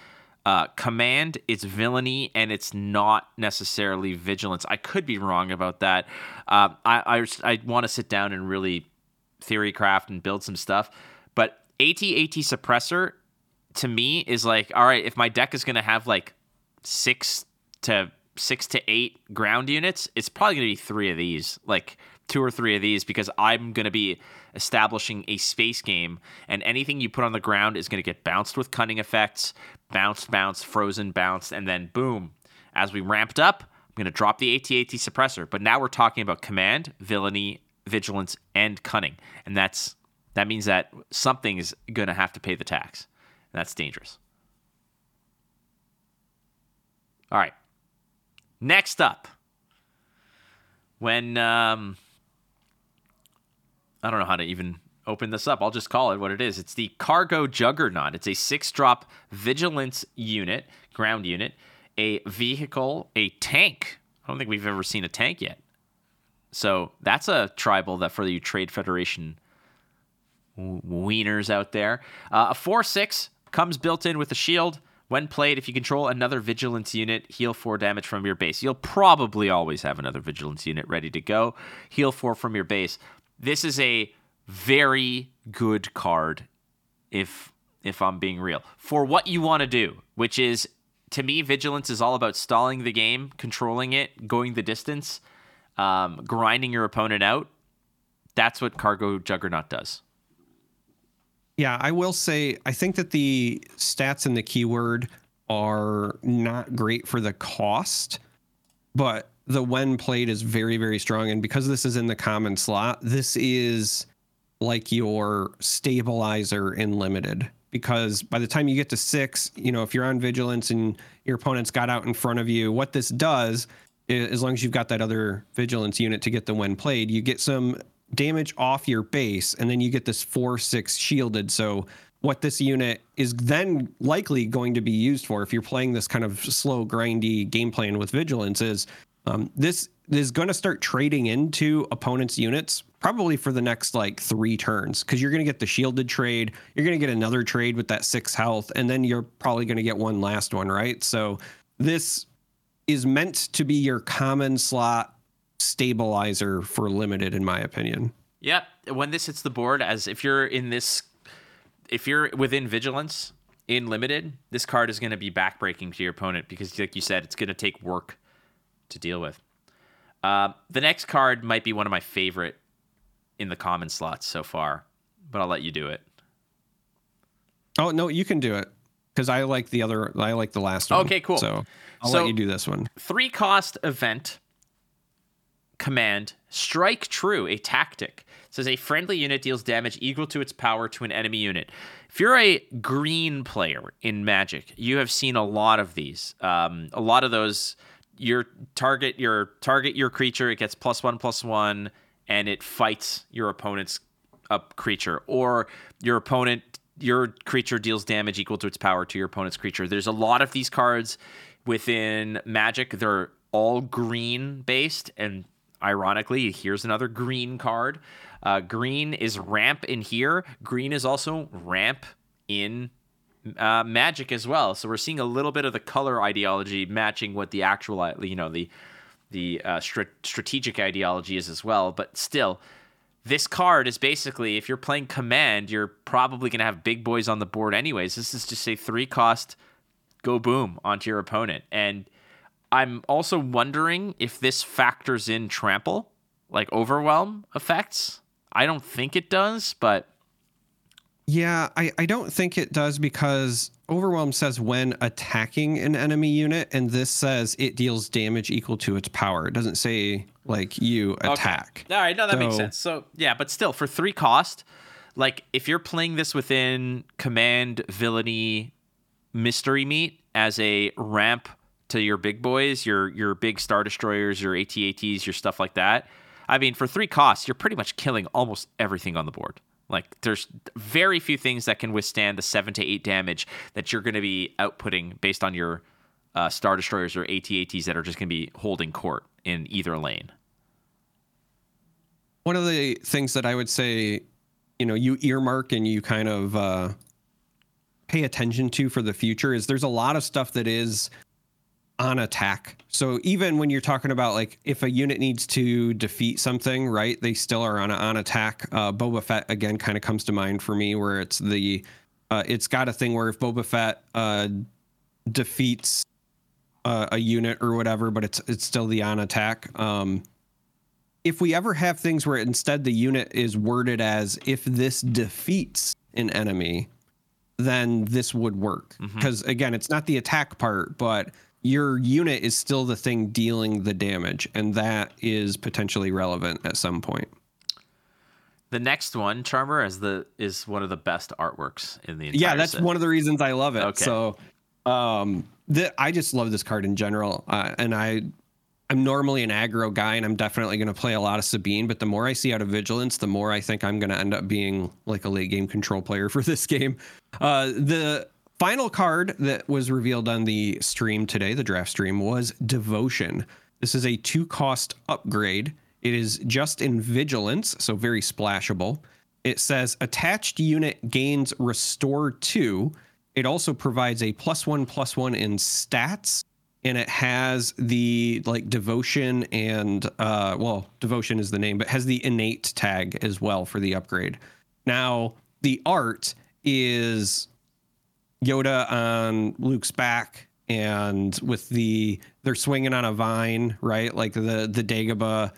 uh, command, it's villainy, and it's not necessarily vigilance. I could be wrong about that. Uh, I I, I want to sit down and really theory craft and build some stuff. But AT-AT suppressor to me is like, all right, if my deck is going to have like six to six to eight ground units, it's probably going to be three of these, like two or three of these, because I'm going to be establishing a space game, and anything you put on the ground is going to get bounced with cunning effects, bounced, bounced, frozen, bounced, and then boom. As we ramped up, I'm going to drop the ATAT suppressor. But now we're talking about command, villainy, vigilance, and cunning, and that's that means that something is going to have to pay the tax. That's dangerous. All right. Next up, when um, I don't know how to even open this up. I'll just call it what it is. It's the Cargo Juggernaut. It's a six drop vigilance unit, ground unit, a vehicle, a tank. I don't think we've ever seen a tank yet. So that's a tribal that for you Trade Federation wieners out there. Uh, a 4 6 comes built in with a shield. When played, if you control another vigilance unit, heal 4 damage from your base. You'll probably always have another vigilance unit ready to go. Heal 4 from your base. This is a very good card if if I'm being real. For what you want to do, which is to me vigilance is all about stalling the game, controlling it, going the distance, um, grinding your opponent out. That's what Cargo Juggernaut does. Yeah, I will say I think that the stats and the keyword are not great for the cost, but the when played is very very strong. And because this is in the common slot, this is like your stabilizer in limited. Because by the time you get to 6, you know, if you're on vigilance and your opponent's got out in front of you, what this does as long as you've got that other vigilance unit to get the when played, you get some damage off your base, and then you get this four six shielded. So what this unit is then likely going to be used for, if you're playing this kind of slow grindy game plan with vigilance, is um, this is going to start trading into opponents' units probably for the next like three turns because you're going to get the shielded trade, you're going to get another trade with that six health, and then you're probably going to get one last one, right? So this is meant to be your common slot stabilizer for limited, in my opinion. Yep. When this hits the board, as if you're in this, if you're within vigilance in limited, this card is going to be backbreaking to your opponent because, like you said, it's going to take work to deal with. Uh, the next card might be one of my favorite in the common slots so far, but I'll let you do it. Oh no, you can do it because I like the other. I like the last one. Okay, cool. So I'll so, let you do this one. Three cost event command strike true a tactic. It says a friendly unit deals damage equal to its power to an enemy unit. If you're a green player in magic you have seen a lot of these. Um, a lot of those your target your target your creature it gets plus one plus one and it fights your opponent's up creature. Or your opponent your creature deals damage equal to its power to your opponent's creature. There's a lot of these cards within magic. They're all green based and ironically, here's another green card. Uh, green is ramp in here. Green is also ramp in uh, Magic as well. So we're seeing a little bit of the color ideology matching what the actual, uh, you know, the the uh, strategic ideology is as well. But still, this card is basically if you're playing command, you're probably going to have big boys on the board anyways. This is just a three cost go boom onto your opponent and I'm also wondering if this factors in trample, like overwhelm effects. I don't think it does, but yeah, I, I don't think it does because overwhelm says when attacking an enemy unit, and this says it deals damage equal to its power. It doesn't say like you attack. Okay. All right, no, that so, makes sense. So yeah, but still for three cost, like if you're playing this within command villainy mystery meat as a ramp to your big boys, your your big star destroyers, your ATATs, your stuff like that. I mean, for three costs, you're pretty much killing almost everything on the board. Like there's very few things that can withstand the seven to eight damage that you're going to be outputting based on your uh, star destroyers or ATATs that are just going to be holding court in either lane. One of the things that I would say, you know, you earmark and you kind of uh, pay attention to for the future is there's a lot of stuff that is on attack. So even when you're talking about like if a unit needs to defeat something, right? They still are on a, on attack. Uh, Boba Fett again kind of comes to mind for me, where it's the uh, it's got a thing where if Boba Fett uh, defeats a, a unit or whatever, but it's it's still the on attack. Um, if we ever have things where instead the unit is worded as if this defeats an enemy, then this would work. Because again, it's not the attack part, but your unit is still the thing dealing the damage, and that is potentially relevant at some point. The next one, Charmer, is the is one of the best artworks in the entire yeah that's set. one of the reasons i love it Okay. so um the, i just love this card in general uh, and i i'm normally an aggro guy and i'm definitely going to play a lot of sabine but the more i see out of vigilance the more i think i'm going to end up being like a late game control player for this game uh the final card that was revealed on the stream today the draft stream was devotion this is a two cost upgrade it is just in vigilance so very splashable it says attached unit gains restore two. It also provides a plus one plus one in stats, and it has the like devotion and uh well devotion is the name, but has the innate tag as well for the upgrade. Now the art is Yoda on Luke's back and with the they're swinging on a vine, right? Like the the Dagobah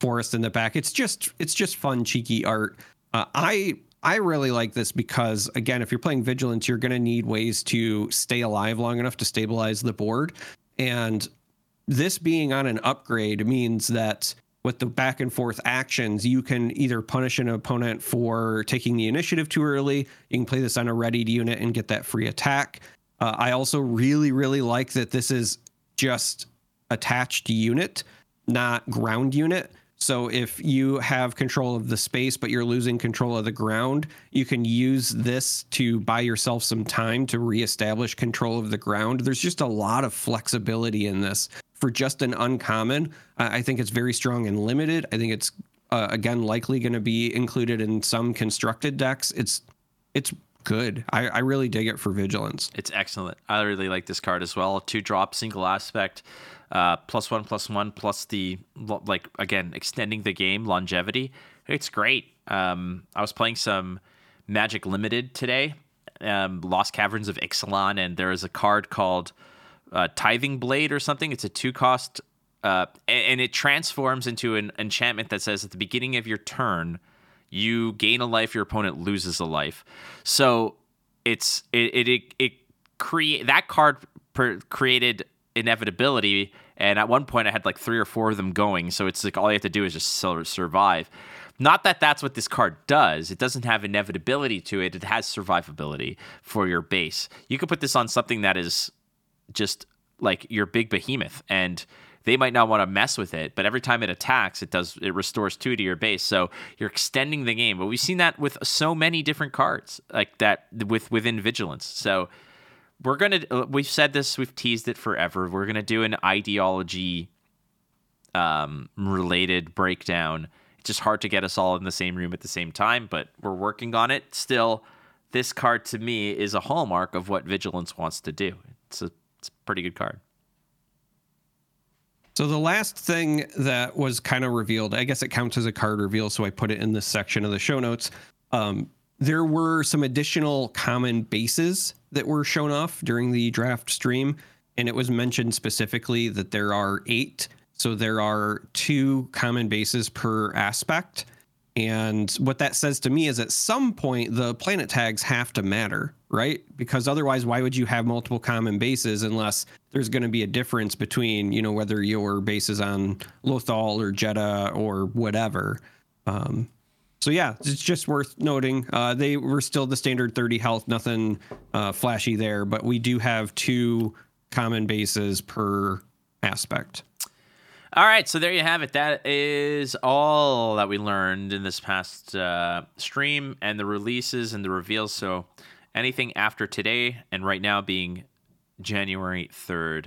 forest in the back. It's just it's just fun cheeky art. Uh, I I really like this because again, if you're playing vigilance, you're going to need ways to stay alive long enough to stabilize the board, and this being on an upgrade means that with the back and forth actions, you can either punish an opponent for taking the initiative too early. You can play this on a readied unit and get that free attack. Uh, I also really, really like that this is just attached unit, not ground unit. So if you have control of the space, but you're losing control of the ground, you can use this to buy yourself some time to reestablish control of the ground. There's just a lot of flexibility in this for just an uncommon. I think it's very strong and limited. I think it's uh, again likely going to be included in some constructed decks. It's it's good. I, I really dig it for vigilance. It's excellent. I really like this card as well. Two drop, single aspect, uh, plus one, plus one, plus the like again extending the game longevity. It's great. Um, I was playing some Magic Limited today, um, Lost Caverns of Ixalan, and there is a card called uh, Tithing Blade or something. It's a two cost, uh, a- and it transforms into an enchantment that says at the beginning of your turn, you gain a life, your opponent loses a life. So it's it it it, it create that card per, created inevitability, and at one point I had like three or four of them going. So it's like all you have to do is just survive. Not that that's what this card does. It doesn't have inevitability to it. It has survivability for your base. You could put this on something that is just like your big behemoth and they might not want to mess with it but every time it attacks it does it restores two to your base so you're extending the game but we've seen that with so many different cards like that with within vigilance so we're gonna uh, we've said this we've teased it forever. We're gonna do an ideology um related breakdown. It's just hard to get us all in the same room at the same time but we're working on it. Still this card to me is a hallmark of what vigilance wants to do. It's a it's a pretty good card. So the last thing that was kind of revealed, I guess it counts as a card reveal, so I put it in this section of the show notes. Um, there were some additional common bases that were shown off during the draft stream, and it was mentioned specifically that there are eight. So there are two common bases per aspect. And what that says to me is at some point the planet tags have to matter, right? Because otherwise, why would you have multiple common bases unless there's going to be a difference between, you know, whether your base is on Lothal or Jedha or whatever. Um, so yeah, it's just worth noting. Uh, they were still the standard 30 health, nothing uh, flashy there, but we do have two common bases per aspect. All right, so there you have it. That is all that we learned in this past uh, stream and the releases and the reveals. So anything after today and right now being January 3rd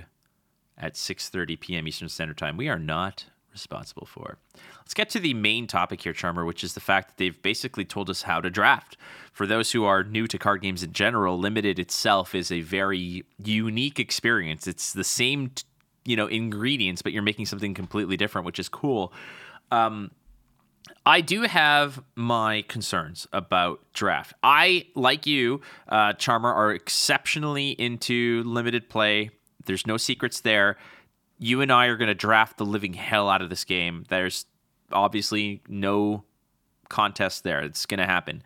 at 6:30 p.m. Eastern Standard Time, we are not responsible for. Let's get to the main topic here, Charmer, which is the fact that they've basically told us how to draft. For those who are new to card games in general, Limited itself is a very unique experience. It's the same you know ingredients but you're making something completely different which is cool um I do have my concerns about draft. I, like you, uh, Charmer, are exceptionally into limited play. There's no secrets there. You and I are going to draft the living hell out of this game. There's obviously no contest there. It's going to happen.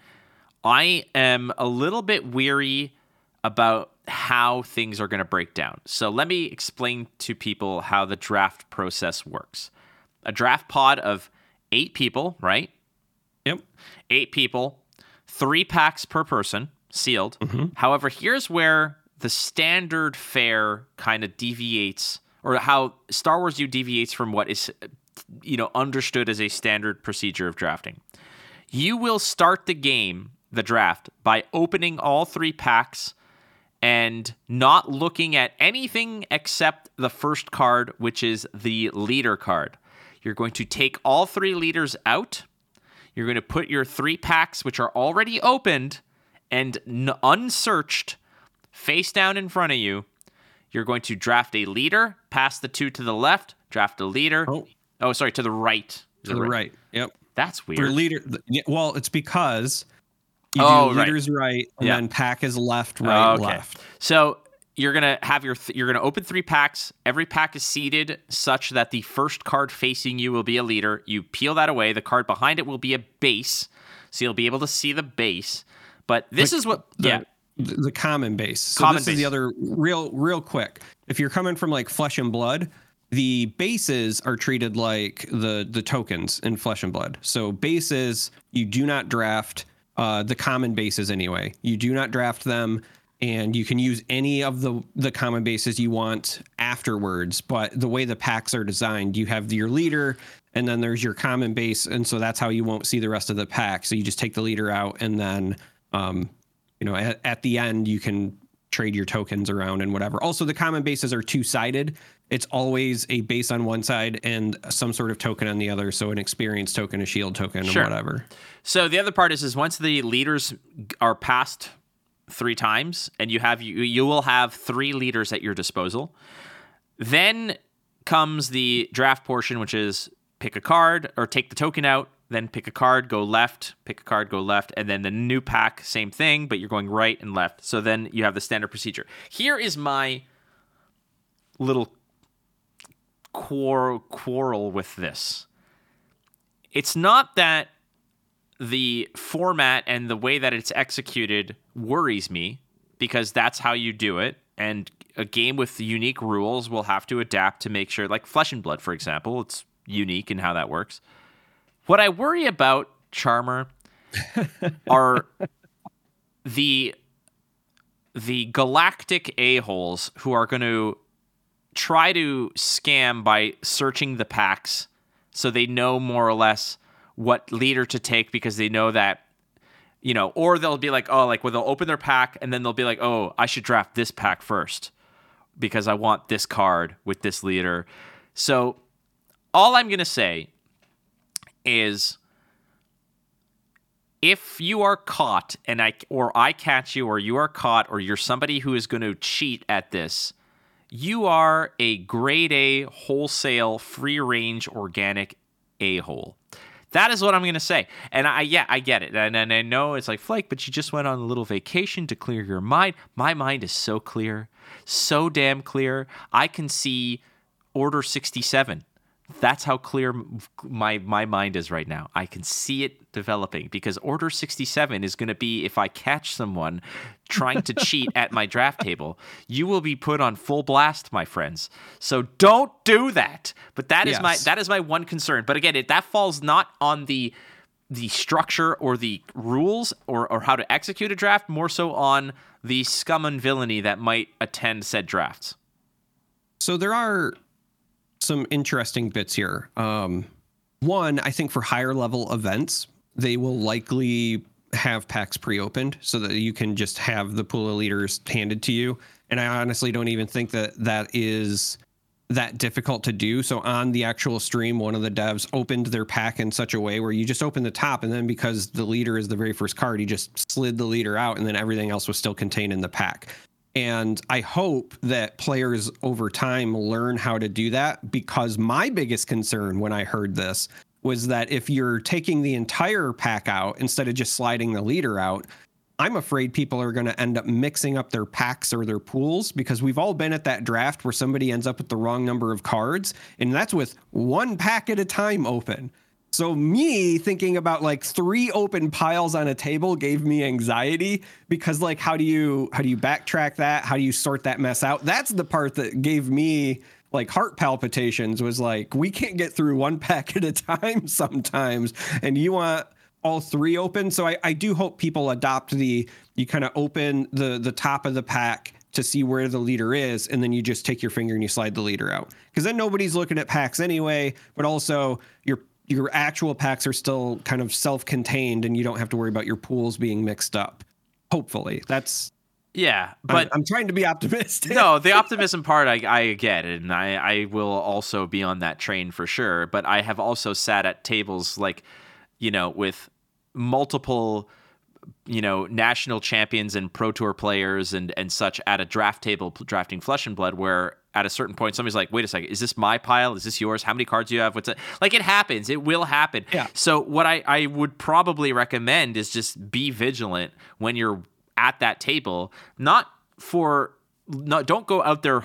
I am a little bit weary about how things are going to break down. So let me explain to people how the draft process works. A draft pod of eight people, right? Yep. Eight people, three packs per person, sealed. Mm-hmm. However, here's where the standard fare kind of deviates, or how Star Wars U deviates from what is, you know, understood as a standard procedure of drafting. You will start the game, the draft, by opening all three packs and not looking at anything except the first card, which is the leader card. You're going to take all three leaders out. You're going to put your three packs, which are already opened and n- unsearched, face down in front of you. You're going to draft a leader, pass the two to the left, draft a leader. Oh. Oh, sorry, to the right. To the right. Yep. That's weird. leader, well, it's because you Oh, do leaders right, and Yeah. then pack is left, oh, right, okay. left. So you're gonna have your th- you're gonna open three packs. Every pack is seated such that the first card facing you will be a leader. You peel that away. The card behind it will be a base, so you'll be able to see the base. But this is what the, yeah the, common base. So Common this base. is the other real real quick. If you're coming from like flesh and blood, the bases are treated like the the tokens in flesh and blood. So bases you do not draft uh, the common bases anyway. You do not draft them and you can use any of the the common bases you want afterwards, but the way the packs are designed, you have your leader and then there's your common base and so that's how you won't see the rest of the pack. So you just take the leader out and then um, you know at, at the end you can trade your tokens around and whatever also the common bases are two-sided it's always a base on one side and some sort of token on the other so an experience token a shield token Sure. or whatever So the other part is is once the leaders are passed three times, and you have you you will have three leaders at your disposal. Then comes the draft portion, which is pick a card or take the token out, then pick a card, go left, pick a card, go left, and then the new pack, same thing, but you're going right and left. So then you have the standard procedure. Here is my little quarrel quarrel with this. It's not that the format and the way that it's executed worries me because that's how you do it. And a game with unique rules will have to adapt to make sure, like Flesh and Blood, for example, it's unique in how that works. What I worry about, Charmer, are the the galactic a-holes who are going to try to scam by searching the packs so they know more or less what leader to take because they know that you know or they'll be like oh like well they'll open their pack and then they'll be like oh i should draft this pack first because i want this card with this leader. So all i'm going to say is if you are caught and i or i catch you or you are caught or you're somebody who is going to cheat at this you are a grade A wholesale free range organic a hole. That is what I'm going to say. And I, yeah, I get it. And, and I know it's like, Flake, but you just went on a little vacation to clear your mind. My mind is so clear, so damn clear. I can see Order 67. That's how clear my my mind is right now. I can see it developing because Order 67 is going to be if I catch someone trying to cheat at my draft table, you will be put on full blast, my friends. So don't do that. But that is my that is my one concern. But again, it, that falls not on the the structure or the rules or, or how to execute a draft, more so on the scum and villainy that might attend said drafts. So there are some interesting bits here. Um, one, I think for higher level events, they will likely have packs pre-opened so that you can just have the pool of leaders handed to you. And I honestly don't even think that that is that difficult to do. So on the actual stream, one of the devs opened their pack in such a way where you just open the top, and then because the leader is the very first card, he just slid the leader out, and then everything else was still contained in the pack. And I hope that players over time learn how to do that because my biggest concern when I heard this was that if you're taking the entire pack out instead of just sliding the leader out, I'm afraid people are going to end up mixing up their packs or their pools because we've all been at that draft where somebody ends up with the wrong number of cards, and that's with one pack at a time open. So me thinking about like three open piles on a table gave me anxiety because like how do you how do you backtrack that? How do you sort that mess out? That's the part that gave me like heart palpitations was like we can't get through one pack at a time sometimes and you want all three open. So I, I do hope people adopt the you kind of open the the top of the pack to see where the leader is, and then you just take your finger and you slide the leader out. Because then nobody's looking at packs anyway, but also your your actual packs are still kind of self-contained and you don't have to worry about your pools being mixed up. Hopefully. That's yeah, but I'm, I'm, trying to be optimistic. no, the optimism part I, I get, and I, I will also be on that train for sure. But I have also sat at tables like, you know, with multiple, you know, national champions and pro tour players and and such at a draft table drafting Flesh and Blood, where at a certain point somebody's like, "Wait a second, is this my pile? Is this yours? How many cards do you have? What's it?" Like it happens. It will happen. Yeah. So what I I would probably recommend is just be vigilant when you're at that table, not for no, don't go out there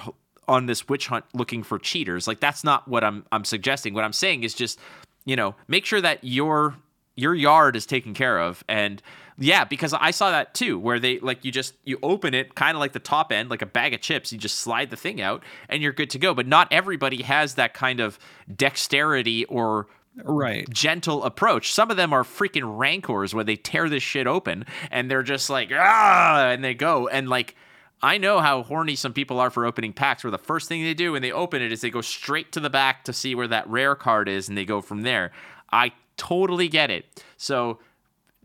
on this witch hunt looking for cheaters. Like that's not what I'm I'm suggesting. What I'm saying is just, you know, make sure that your your yard is taken care of and yeah, because I saw that too, where they like you just you open it kind of like the top end, like a bag of chips. You just slide the thing out, and you're good to go. But not everybody has that kind of dexterity or right gentle approach. Some of them are freaking rancors where they tear this shit open and they're just like ah, and they go and like. I know how horny some people are for opening packs where the first thing they do when they open it is they go straight to the back to see where that rare card is and they go from there. I totally get it. So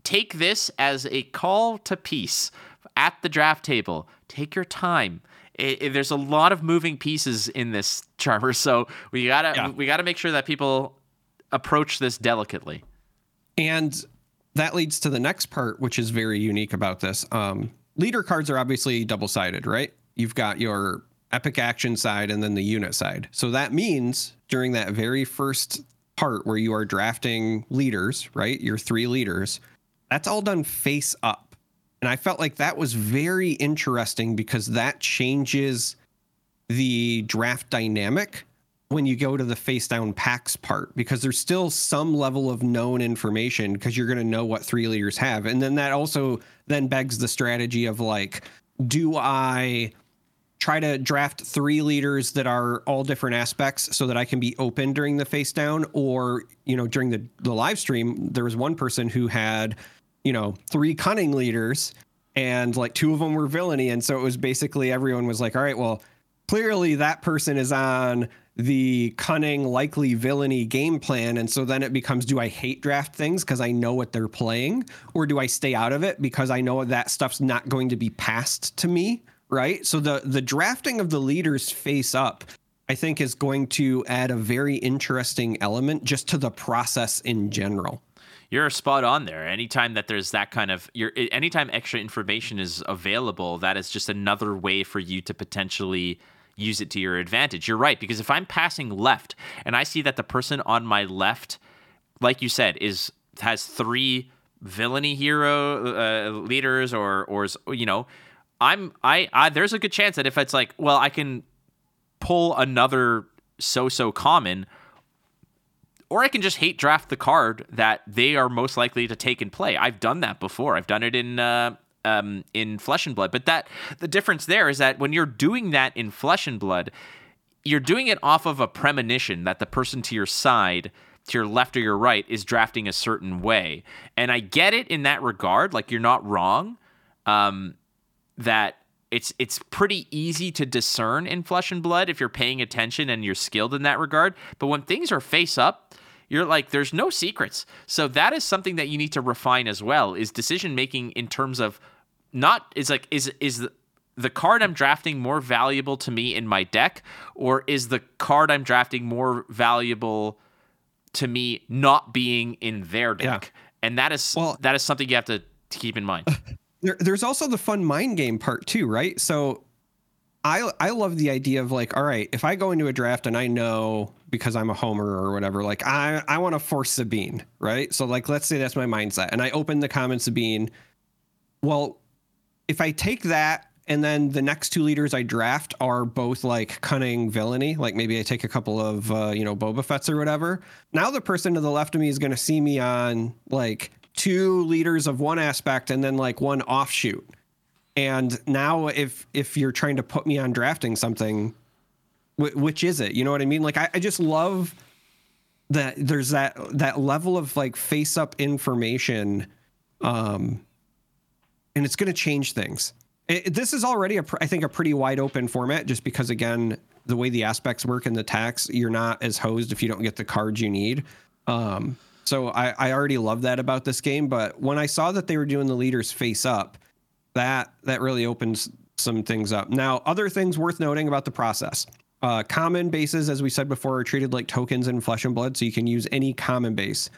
take this as a call to peace at the draft table. Take your time. It, it, there's a lot of moving pieces in this charmer, so we gotta yeah. we gotta make sure that people approach this delicately. And that leads to the next part, which is very unique about this. Um, leader cards are obviously double sided, right? You've got your epic action side and then the unit side. So that means during that very first part where you are drafting leaders, right? Your three leaders, that's all done face up. And I felt like that was very interesting because that changes the draft dynamic when you go to the face down packs part because there's still some level of known information because you're going to know what three leaders have and then that also then begs the strategy of like do i try to draft three leaders that are all different aspects so that I can be open during the face down. Or you know during the the live stream there was one person who had you know three cunning leaders and like two of them were villainy. And so it was basically everyone was like all right well clearly that person is on the cunning likely villainy game plan. And so then it becomes do i hate draft things because i know what they're playing? Or do i stay out of it because i know that stuff's not going to be passed to me right? So the the drafting of the leaders face up, I think, is going to add a very interesting element just to the process in general. You're spot on there. Anytime that there's that kind of, you're, anytime extra information is available, that is just another way for you to potentially use it to your advantage. You're right because if I'm passing left and I see that the person on my left, like you said, is has three villainy hero uh, leaders or or is you know I'm I, I there's a good chance that if it's like, well, I can pull another so-so common or I can just hate draft the card that they are most likely to take and play. I've done that before. I've done it in uh, um, in Flesh and Blood. But that the difference there is that when you're doing that in Flesh and Blood, you're doing it off of a premonition that the person to your side, to your left or your right, is drafting a certain way. And I get it in that regard. Like you're not wrong. Um, that it's it's pretty easy to discern in flesh and blood if you're paying attention and you're skilled in that regard. But when things are face up, you're like there's no secrets. So that is something that you need to refine as well is decision making in terms of not is like is is the, the card I'm drafting more valuable to me in my deck or is the card I'm drafting more valuable to me not being in their deck? Yeah. And that is well, that is something you have to, to keep in mind. There, there's also the fun mind game part too, right? So I I love the idea of like, all right, if I go into a draft and I know because I'm a homer or whatever, like I I want to force Sabine, right? So like let's say that's my mindset, and I open the common Sabine. well, if I take that and then the next two leaders I draft are both like cunning villainy, like maybe I take a couple of uh, you know Boba Fett's or whatever. Now the person to the left of me is going to see me on like two leaders of one aspect and then like one offshoot. And now if if you're trying to put me on drafting something, wh- which is it? You know what I mean? Like I, I just love that there's that that level of like face up information um and it's going to change things it, this is already a I think a pretty wide open format just because again the way the aspects work in the tax you're not as hosed if you don't get the cards you need um so I, I already love that about this game but when i saw that they were doing the leaders face up that that really opens some things up now other things worth noting about the process uh, common bases, as we said before, are treated like tokens in Flesh and Blood, so you can use any common base.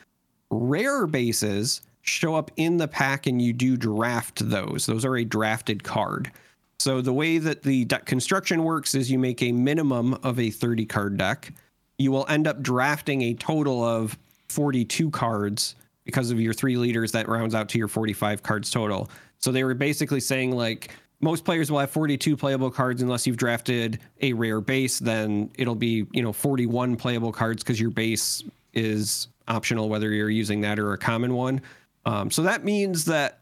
Rare bases show up in the pack, and you do draft those. Those are a drafted card. So the way that the deck construction works is you make a minimum of a 30 card deck. You will end up drafting a total of 42 cards because of your three leaders that rounds out to your 45 cards total. So they were basically saying like most players will have 42 playable cards unless you've drafted a rare base then it'll be you know 41 playable cards because your base is optional whether you're using that or a common one um, so that means that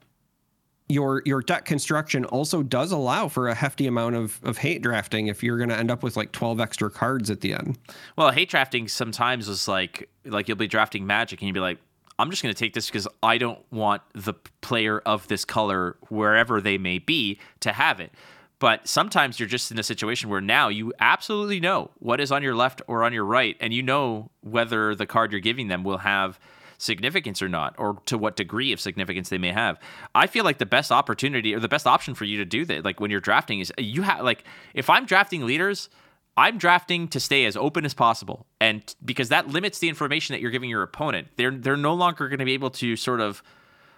your your deck construction also does allow for a hefty amount of, of hate drafting if you're going to end up with like 12 extra cards at the end well hate drafting sometimes is like like you'll be drafting magic and you'll be like I'm just going to take this because I don't want the player of this color, wherever they may be, to have it. But sometimes you're just in a situation where now you absolutely know what is on your left or on your right, and you know whether the card you're giving them will have significance or not, or to what degree of significance they may have. I feel like the best opportunity or the best option for you to do that, like when you're drafting, is you have like if I'm drafting leaders, I'm drafting to stay as open as possible, and because that limits the information that you're giving your opponent. They're they're no longer going to be able to sort of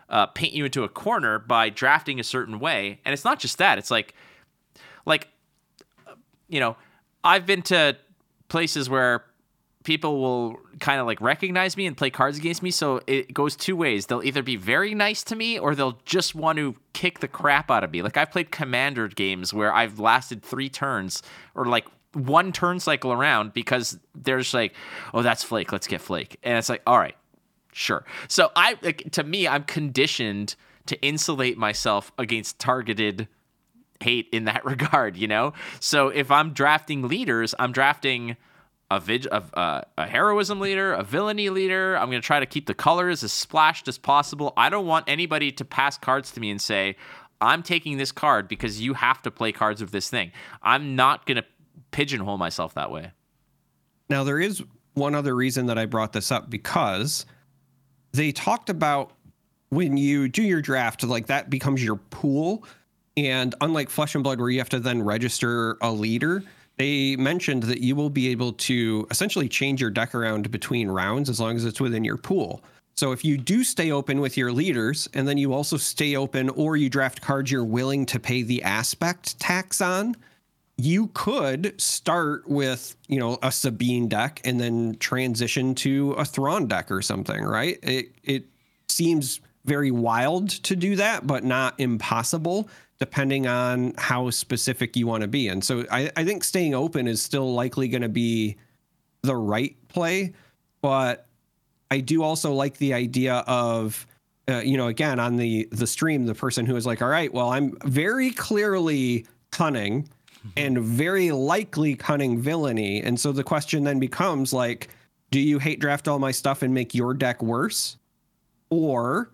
uh, paint you into a corner by drafting a certain way. And it's not just that; it's like, like, you know, I've been to places where people will kind of like recognize me and play cards against me. So it goes two ways. They'll either be very nice to me or they'll just want to kick the crap out of me. Like I've played commander games where I've lasted three turns or like one turn cycle around because there's like, oh, that's Flake. Let's get Flake. And it's like, all right, sure. So I, like, to me, I'm conditioned to insulate myself against targeted hate in that regard, you know? So if I'm drafting leaders, I'm drafting a, vig- a, a heroism leader, a villainy leader. I'm going to try to keep the colors as splashed as possible. I don't want anybody to pass cards to me and say, I'm taking this card because you have to play cards with this thing. I'm not going to pigeonhole myself that way. Now, there is one other reason that I brought this up because they talked about when you do your draft, like that becomes your pool. And unlike Flesh and Blood, where you have to then register a leader, they mentioned that you will be able to essentially change your deck around between rounds as long as it's within your pool. So if you do stay open with your leaders, and then you also stay open or you draft cards you're willing to pay the aspect tax on, you could start with you know a Sabine deck and then transition to a Thrawn deck or something, right? It it seems very wild to do that, but not impossible, depending on how specific you want to be. And so I, I think staying open is still likely going to be the right play, but I do also like the idea of uh, you know again on the the stream the person who is like all right well i'm very clearly cunning and very likely cunning villainy. And so the question then becomes like, do you hate draft all my stuff and make your deck worse? Or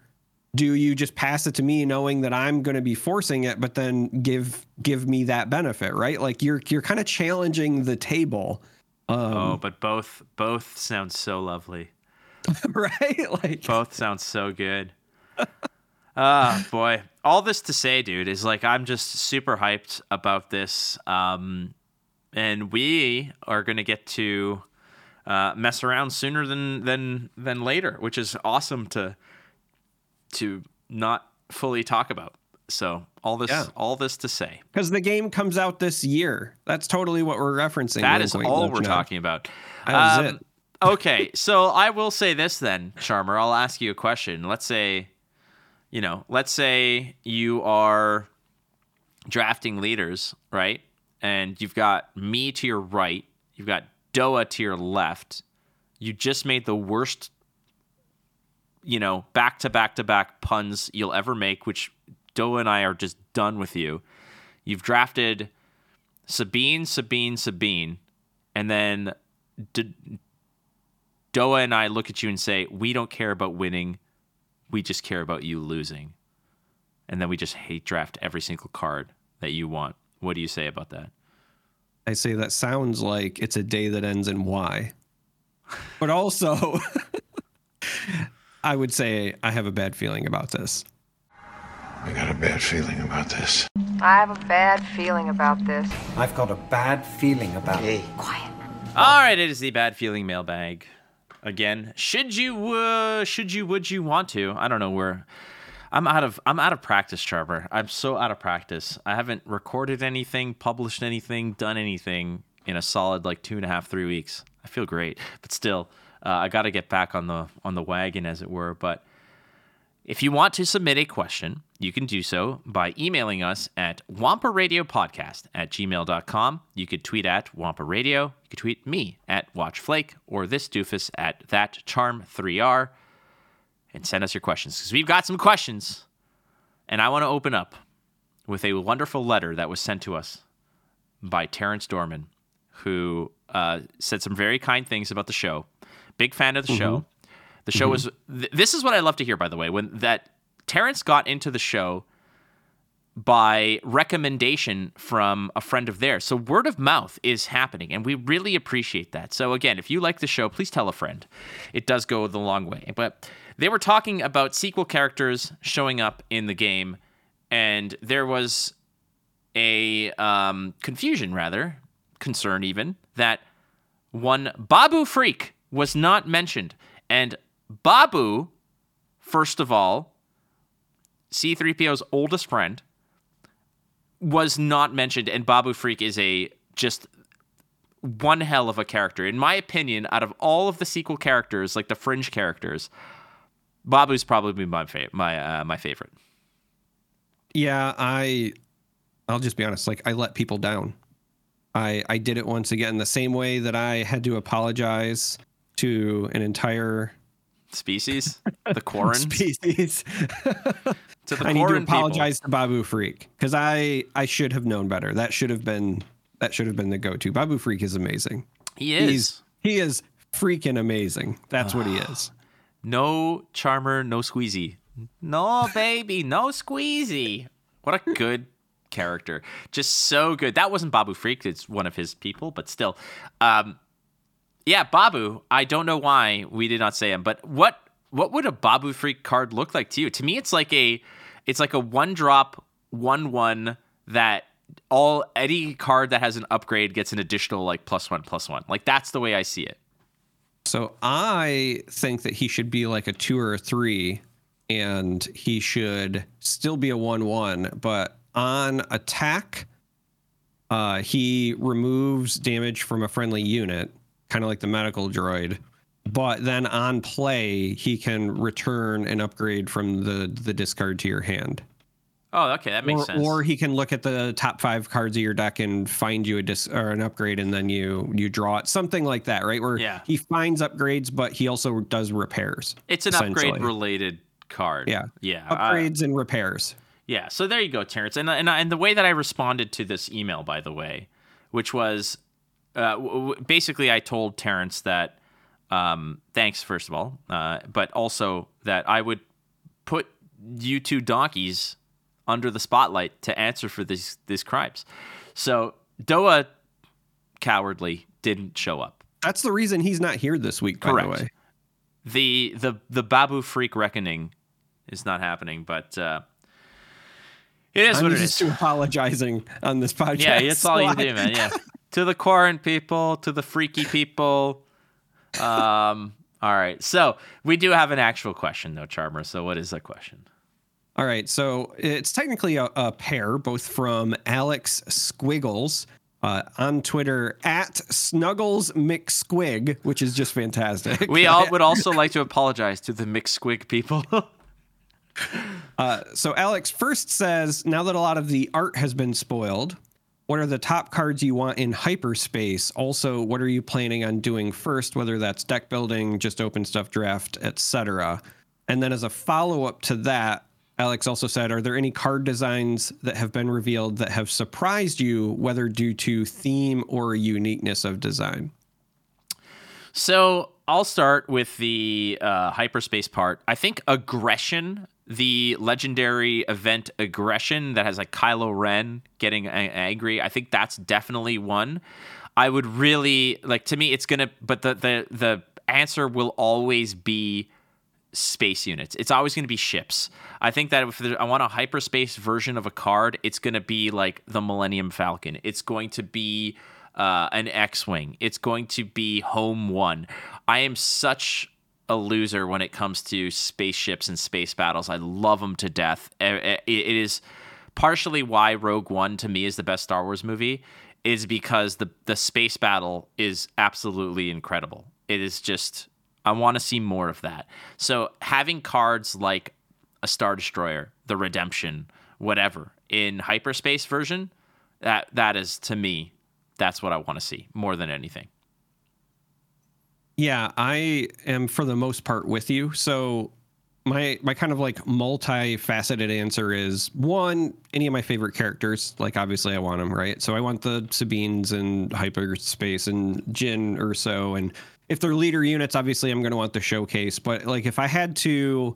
do you just pass it to me knowing that I'm going to be forcing it, but then give give me that benefit, right? Like you're you're kind of challenging the table. Um, oh, but both both sound so lovely, right? Like both sound so good. Ah, oh, boy. All this to say, dude, is like I'm just super hyped about this. Um, and we are going to get to uh, mess around sooner than than than later, which is awesome to to not fully talk about. So all this, yeah. all this to say, because the game comes out this year. That's totally what we're referencing. That is all we're talking about. That um, it. okay, so I will say this then, Charmer. I'll ask you a question. Let's say you know, let's say you are drafting leaders, right? And you've got me to your right, you've got Doa to your left. You just made the worst, you know, back to back to back puns you'll ever make, which Doa and I are just done with you. You've drafted Sabine, Sabine, Sabine, and then D- Doa and I look at you and say, We don't care about winning. We just care about you losing. And then we just hate draft every single card that you want. What do you say about that? I say that sounds like it's a day that ends in Y. But also, I would say I have a bad feeling about this. I got a bad feeling about this. I have a bad feeling about this. I've got a bad feeling about it. Quiet. All right, it is the bad feeling mailbag. Again, should you, uh, should you, would you want to? I don't know where. I'm out of I'm out of practice, Trevor. I'm so out of practice. I haven't recorded anything, published anything, done anything in a solid like two and a half, three weeks. I feel great, but still, uh, I got to get back on the on the wagon, as it were. But if you want to submit a question, you can do so by emailing us at wamparadiopodcast at gmail.com. You could tweet at Wampa Radio. You could tweet me at WatchFlake or this doofus at ThatCharm3R and send us your questions because we've got some questions. And I want to open up with a wonderful letter that was sent to us by Terrence Dorman, who uh, said some very kind things about the show. Big fan of the show. The show was. Th- this is what I love to hear, by the way, when that Terrence got into the show by recommendation from a friend of theirs. So word of mouth is happening, and we really appreciate that. So again, if you like the show, please tell a friend. It does go the long way. But they were talking about sequel characters showing up in the game, and there was a um, confusion, rather concern, even that one Babu Frik was not mentioned, and Babu, first of all, C3PO's oldest friend was not mentioned, and Babu Frik is a just one hell of a character. In my opinion, out of all of the sequel characters, like the fringe characters, Babu's probably my fa- my uh, my favorite. Yeah, I I'll just be honest, like I let people down. I I did it once again the same way that I had to apologize to an entire Species, the Quarren, species. to the I need to Quarren people. apologize to Babu Frik because I I should have known better. That should have been that should have been the go-to. Babu Frik is amazing. He is He's he is freaking amazing. That's what he is. no charmer, no squeezy. No baby, no squeezy. What a good character. Just so good. That wasn't Babu Frik, it's one of his people, but still. Um yeah, Babu, I don't know why we did not say him, but what what would a Babu Frik card look like to you? To me it's like a it's like a one drop one one that all any card that has an upgrade gets an additional like plus one plus one. Like that's the way I see it. So I think that he should be like a two or a three, and he should still be a one-one. But on attack, uh, he removes damage from a friendly unit, kind of like the medical droid. But then on play, he can return an upgrade from the the discard to your hand. Oh, okay, that makes or, sense. or he can look at the top five cards of your deck and find you a dis or an upgrade, and then you you draw it, something like that, right? Where Yeah. he finds upgrades, but he also does repairs. It's an upgrade related card. Yeah. Yeah. I- Upgrades and repairs. yeah. So there you go, Terrence. And, and, and the way that I responded to this email, by the way, which was uh, w- w- basically I told Terrence that um, thanks, first of all, uh, but also that I would put you two donkeys under the spotlight to answer for these, these crimes. So Doa cowardly didn't show up. That's the reason he's not here this week. By Correct. the way, the the Babu Frik reckoning is not happening, but uh, it is I'm what it is. apologizing on this podcast. Yeah, that's all you do, man. Yeah, to the Quarren people, to the freaky people. Um. All right, so we do have an actual question though, Charmer. So what is the question? All right, so it's technically a, a pair, both from Alex Squiggles uh, on Twitter at Snuggles McSquig, which is just fantastic. We all would also like to apologize to the McSquig people. Uh, so Alex first says, now that a lot of the art has been spoiled, what are the top cards you want in hyperspace? Also, what are you planning on doing first, whether that's deck building, just open stuff draft, etc. And then as a follow-up to that, Alex also said, are there any card designs that have been revealed that have surprised you, whether due to theme or uniqueness of design? So I'll start with the uh, hyperspace part. I think aggression, the legendary event aggression that has like Kylo Ren getting angry. I think that's definitely one. I would really like to me. It's gonna, but the the the answer will always be space units. It's always to be ships. I think that if I want a hyperspace version of a card, it's to be like the Millennium Falcon. It's going to be uh, an X-wing. It's going to be Home One. I am such a loser when it comes to spaceships and space battles. I love them to death. It is partially why Rogue One to me is the best Star Wars movie is because the the space battle is absolutely incredible. It is just I want to see more of that. So having cards like a Star Destroyer, the Redemption, whatever in hyperspace version, that that is to me, that's what I want to see more than anything. Yeah, I am for the most part with you. So my my kind of like multifaceted answer is one any of my favorite characters like obviously i want them right so i want the sabines and hyperspace and jyn Erso and if they're leader units obviously i'm going to want the showcase but like if i had to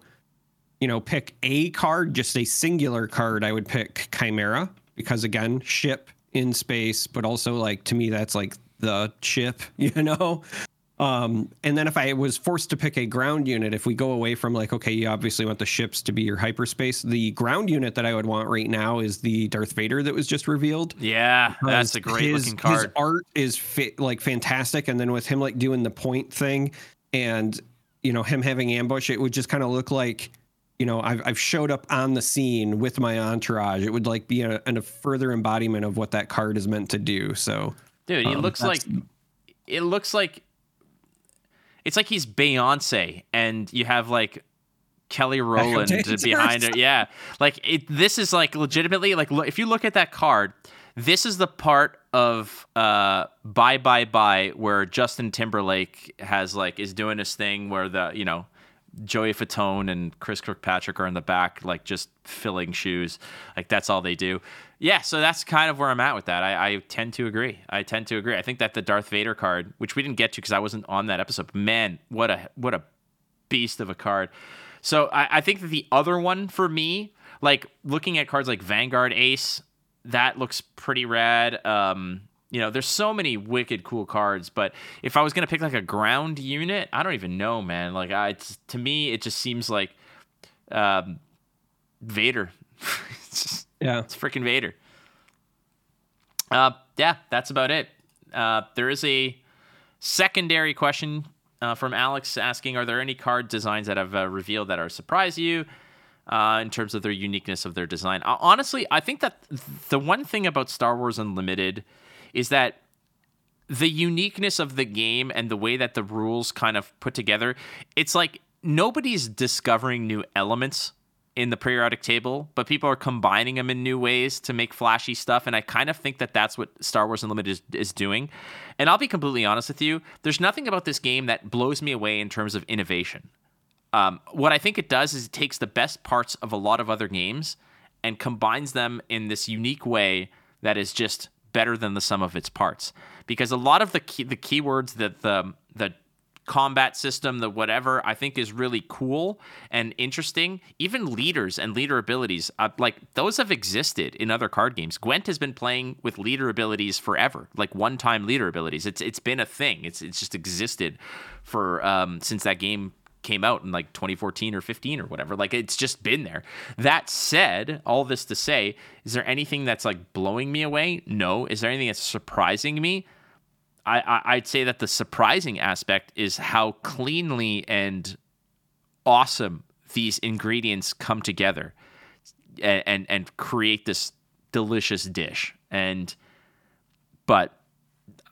you know pick a card just a singular card i would pick chimera because again ship in space but also like to me that's like the ship you know um, and then if I was forced to pick a ground unit, if we go away from like, okay, you obviously want the ships to be your hyperspace, the ground unit that I would want right now is the Darth Vader that was just revealed. Yeah, that's a great his, looking card. His art is like fantastic, and then with him like doing the point thing, and you know him having ambush, it would just kind of look like you know I've I've showed up on the scene with my entourage. It would like be a, a further embodiment of what that card is meant to do. So, dude, he um, looks like it looks like it's like he's Beyonce, and you have like Kelly Rowland behind it. Yeah, like it. This is like legitimately like if you look at that card, this is the part of uh Bye Bye Bye where Justin Timberlake has like is doing this thing where the you know Joey Fatone and Chris Kirkpatrick are in the back, like just filling shoes. Like that's all they do. Yeah, so that's kind of where I'm at with that. I, I tend to agree. I tend to agree. I think that the Darth Vader card, which we didn't get to because I wasn't on that episode, man, what a what a beast of a card. So I, I think that the other one for me, like looking at cards like Vanguard Ace, that looks pretty rad. Um, you know, there's so many wicked cool cards, but if I was gonna pick like a ground unit, I don't even know, man. Like, I to me, it just seems like um, Vader. it's just, yeah, it's freaking Vader. Uh, yeah, that's about it. Uh, there is a secondary question uh, from Alex asking, "Are there any card designs that have uh, revealed that are surprise you?" Uh, in terms of their uniqueness of their design. Uh, honestly, I think that the one thing about Star Wars Unlimited is that the uniqueness of the game and the way that the rules kind of put together, it's like nobody's discovering new elements in the periodic table, but people are combining them in new ways to make flashy stuff. And I kind of think that that's what Star Wars Unlimited is, is doing. And I'll be completely honest with you, there's nothing about this game that blows me away in terms of innovation. Um, what I think it does is it takes the best parts of a lot of other games and combines them in this unique way that is just better than the sum of its parts. Because a lot of the key, the keywords that the the combat system, the whatever, I think is really cool and interesting. Even leaders and leader abilities, uh, like those have existed in other card games. Gwent has been playing with leader abilities forever, like one-time leader abilities. It's it's been a thing. It's it's just existed for um, since that game came out in like 2014 or 15 or whatever. Like it's just been there. That said, all this to say, is there anything that's like blowing me away? No. Is there anything that's surprising me? I, I would say that the surprising aspect is how cleanly and awesome these ingredients come together and, and and create this delicious dish. And but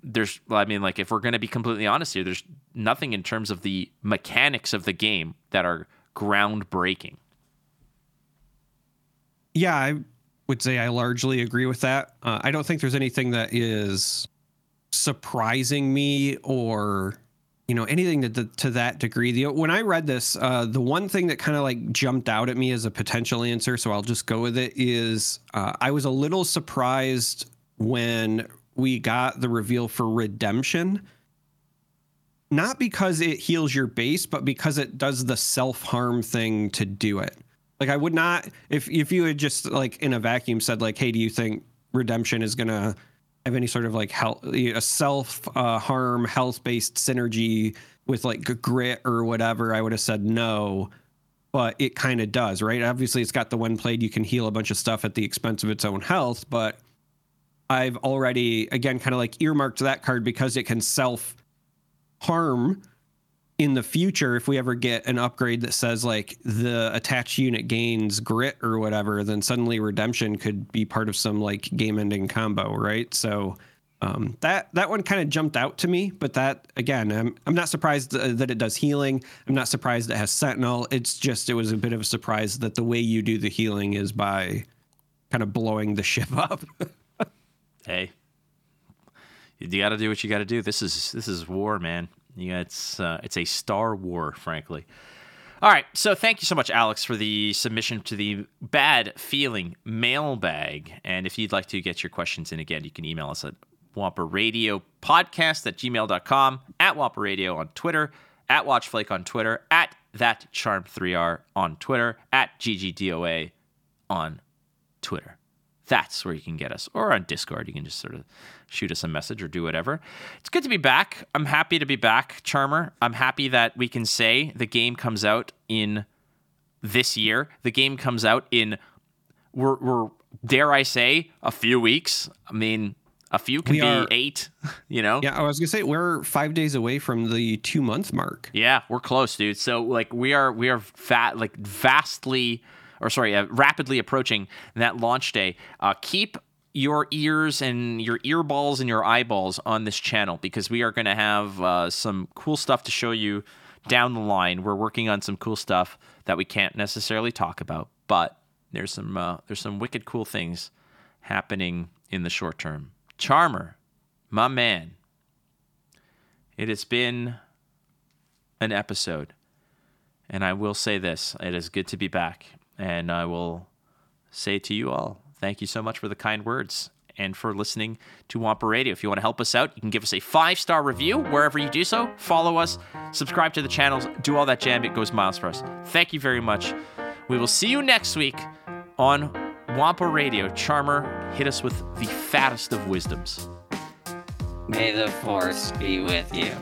there's I mean like if we're going to be completely honest here there's nothing in terms of the mechanics of the game that are groundbreaking. Yeah, I would say I largely agree with that. Uh, I don't think there's anything that is surprising me or you know anything to, to that degree the, when i read this uh, the one thing that kind of like jumped out at me as a potential answer so i'll just go with it is uh, i was a little surprised when we got the reveal for redemption not because it heals your base but because it does the self-harm thing to do it like i would not if if you had just like in a vacuum said like hey do you think redemption is gonna have any sort of like health, a self uh, harm health based synergy with like grit or whatever, I would have said no. But it kind of does, right? Obviously, it's got the one played you can heal a bunch of stuff at the expense of its own health. But I've already, again, kind of like earmarked that card because it can self harm in the future if we ever get an upgrade that says like the attached unit gains grit or whatever then suddenly redemption could be part of some like game ending combo right? So um, that that one kind of jumped out to me but that again I'm, I'm not surprised that it does healing. I'm not surprised it has sentinel. It's just it was a bit of a surprise that the way you do the healing is by kind of blowing the ship up hey you got to do what you got to do this is this is war man yeah, it's uh, it's a Star War, frankly. All right, so thank you so much, Alex, for the submission to the Bad Feeling mailbag. And if you'd like to get your questions in again, you can email us at Wampa Radio Podcast at gmail.com, at Wampa Radio on Twitter, at Watchflake on Twitter, at That Charm 3R on Twitter, at GGDOA on Twitter. That's where you can get us. Or on Discord, you can just sort of shoot us a message or do whatever. It's good to be back. I'm happy to be back, Charmer. I'm happy that we can say the game comes out in this year. The game comes out in we're, we're dare I say a few weeks. I mean, a few can we be are, eight. You know. Yeah, I was gonna say we're five days away from the two month mark. Yeah, we're close, dude. So like we are we are fat like vastly or sorry, uh, rapidly approaching that launch day. Uh, keep your ears and your earballs and your eyeballs on this channel because we are going to have uh, some cool stuff to show you down the line. We're working on some cool stuff that we can't necessarily talk about, but there's some uh, there's some wicked cool things happening in the short term. Charmer, my man, it has been an episode, and I will say this: it is good to be back, and I will say to you all thank you so much for the kind words and for listening to Wampa Radio. If you want to help us out, you can give us a five star review wherever you do so. Follow us, subscribe to the channels, do all that jam. It goes miles for us. Thank you very much. We will see you next week on Wampa Radio. Charmer, hit us with the fattest of wisdoms. May the force be with you.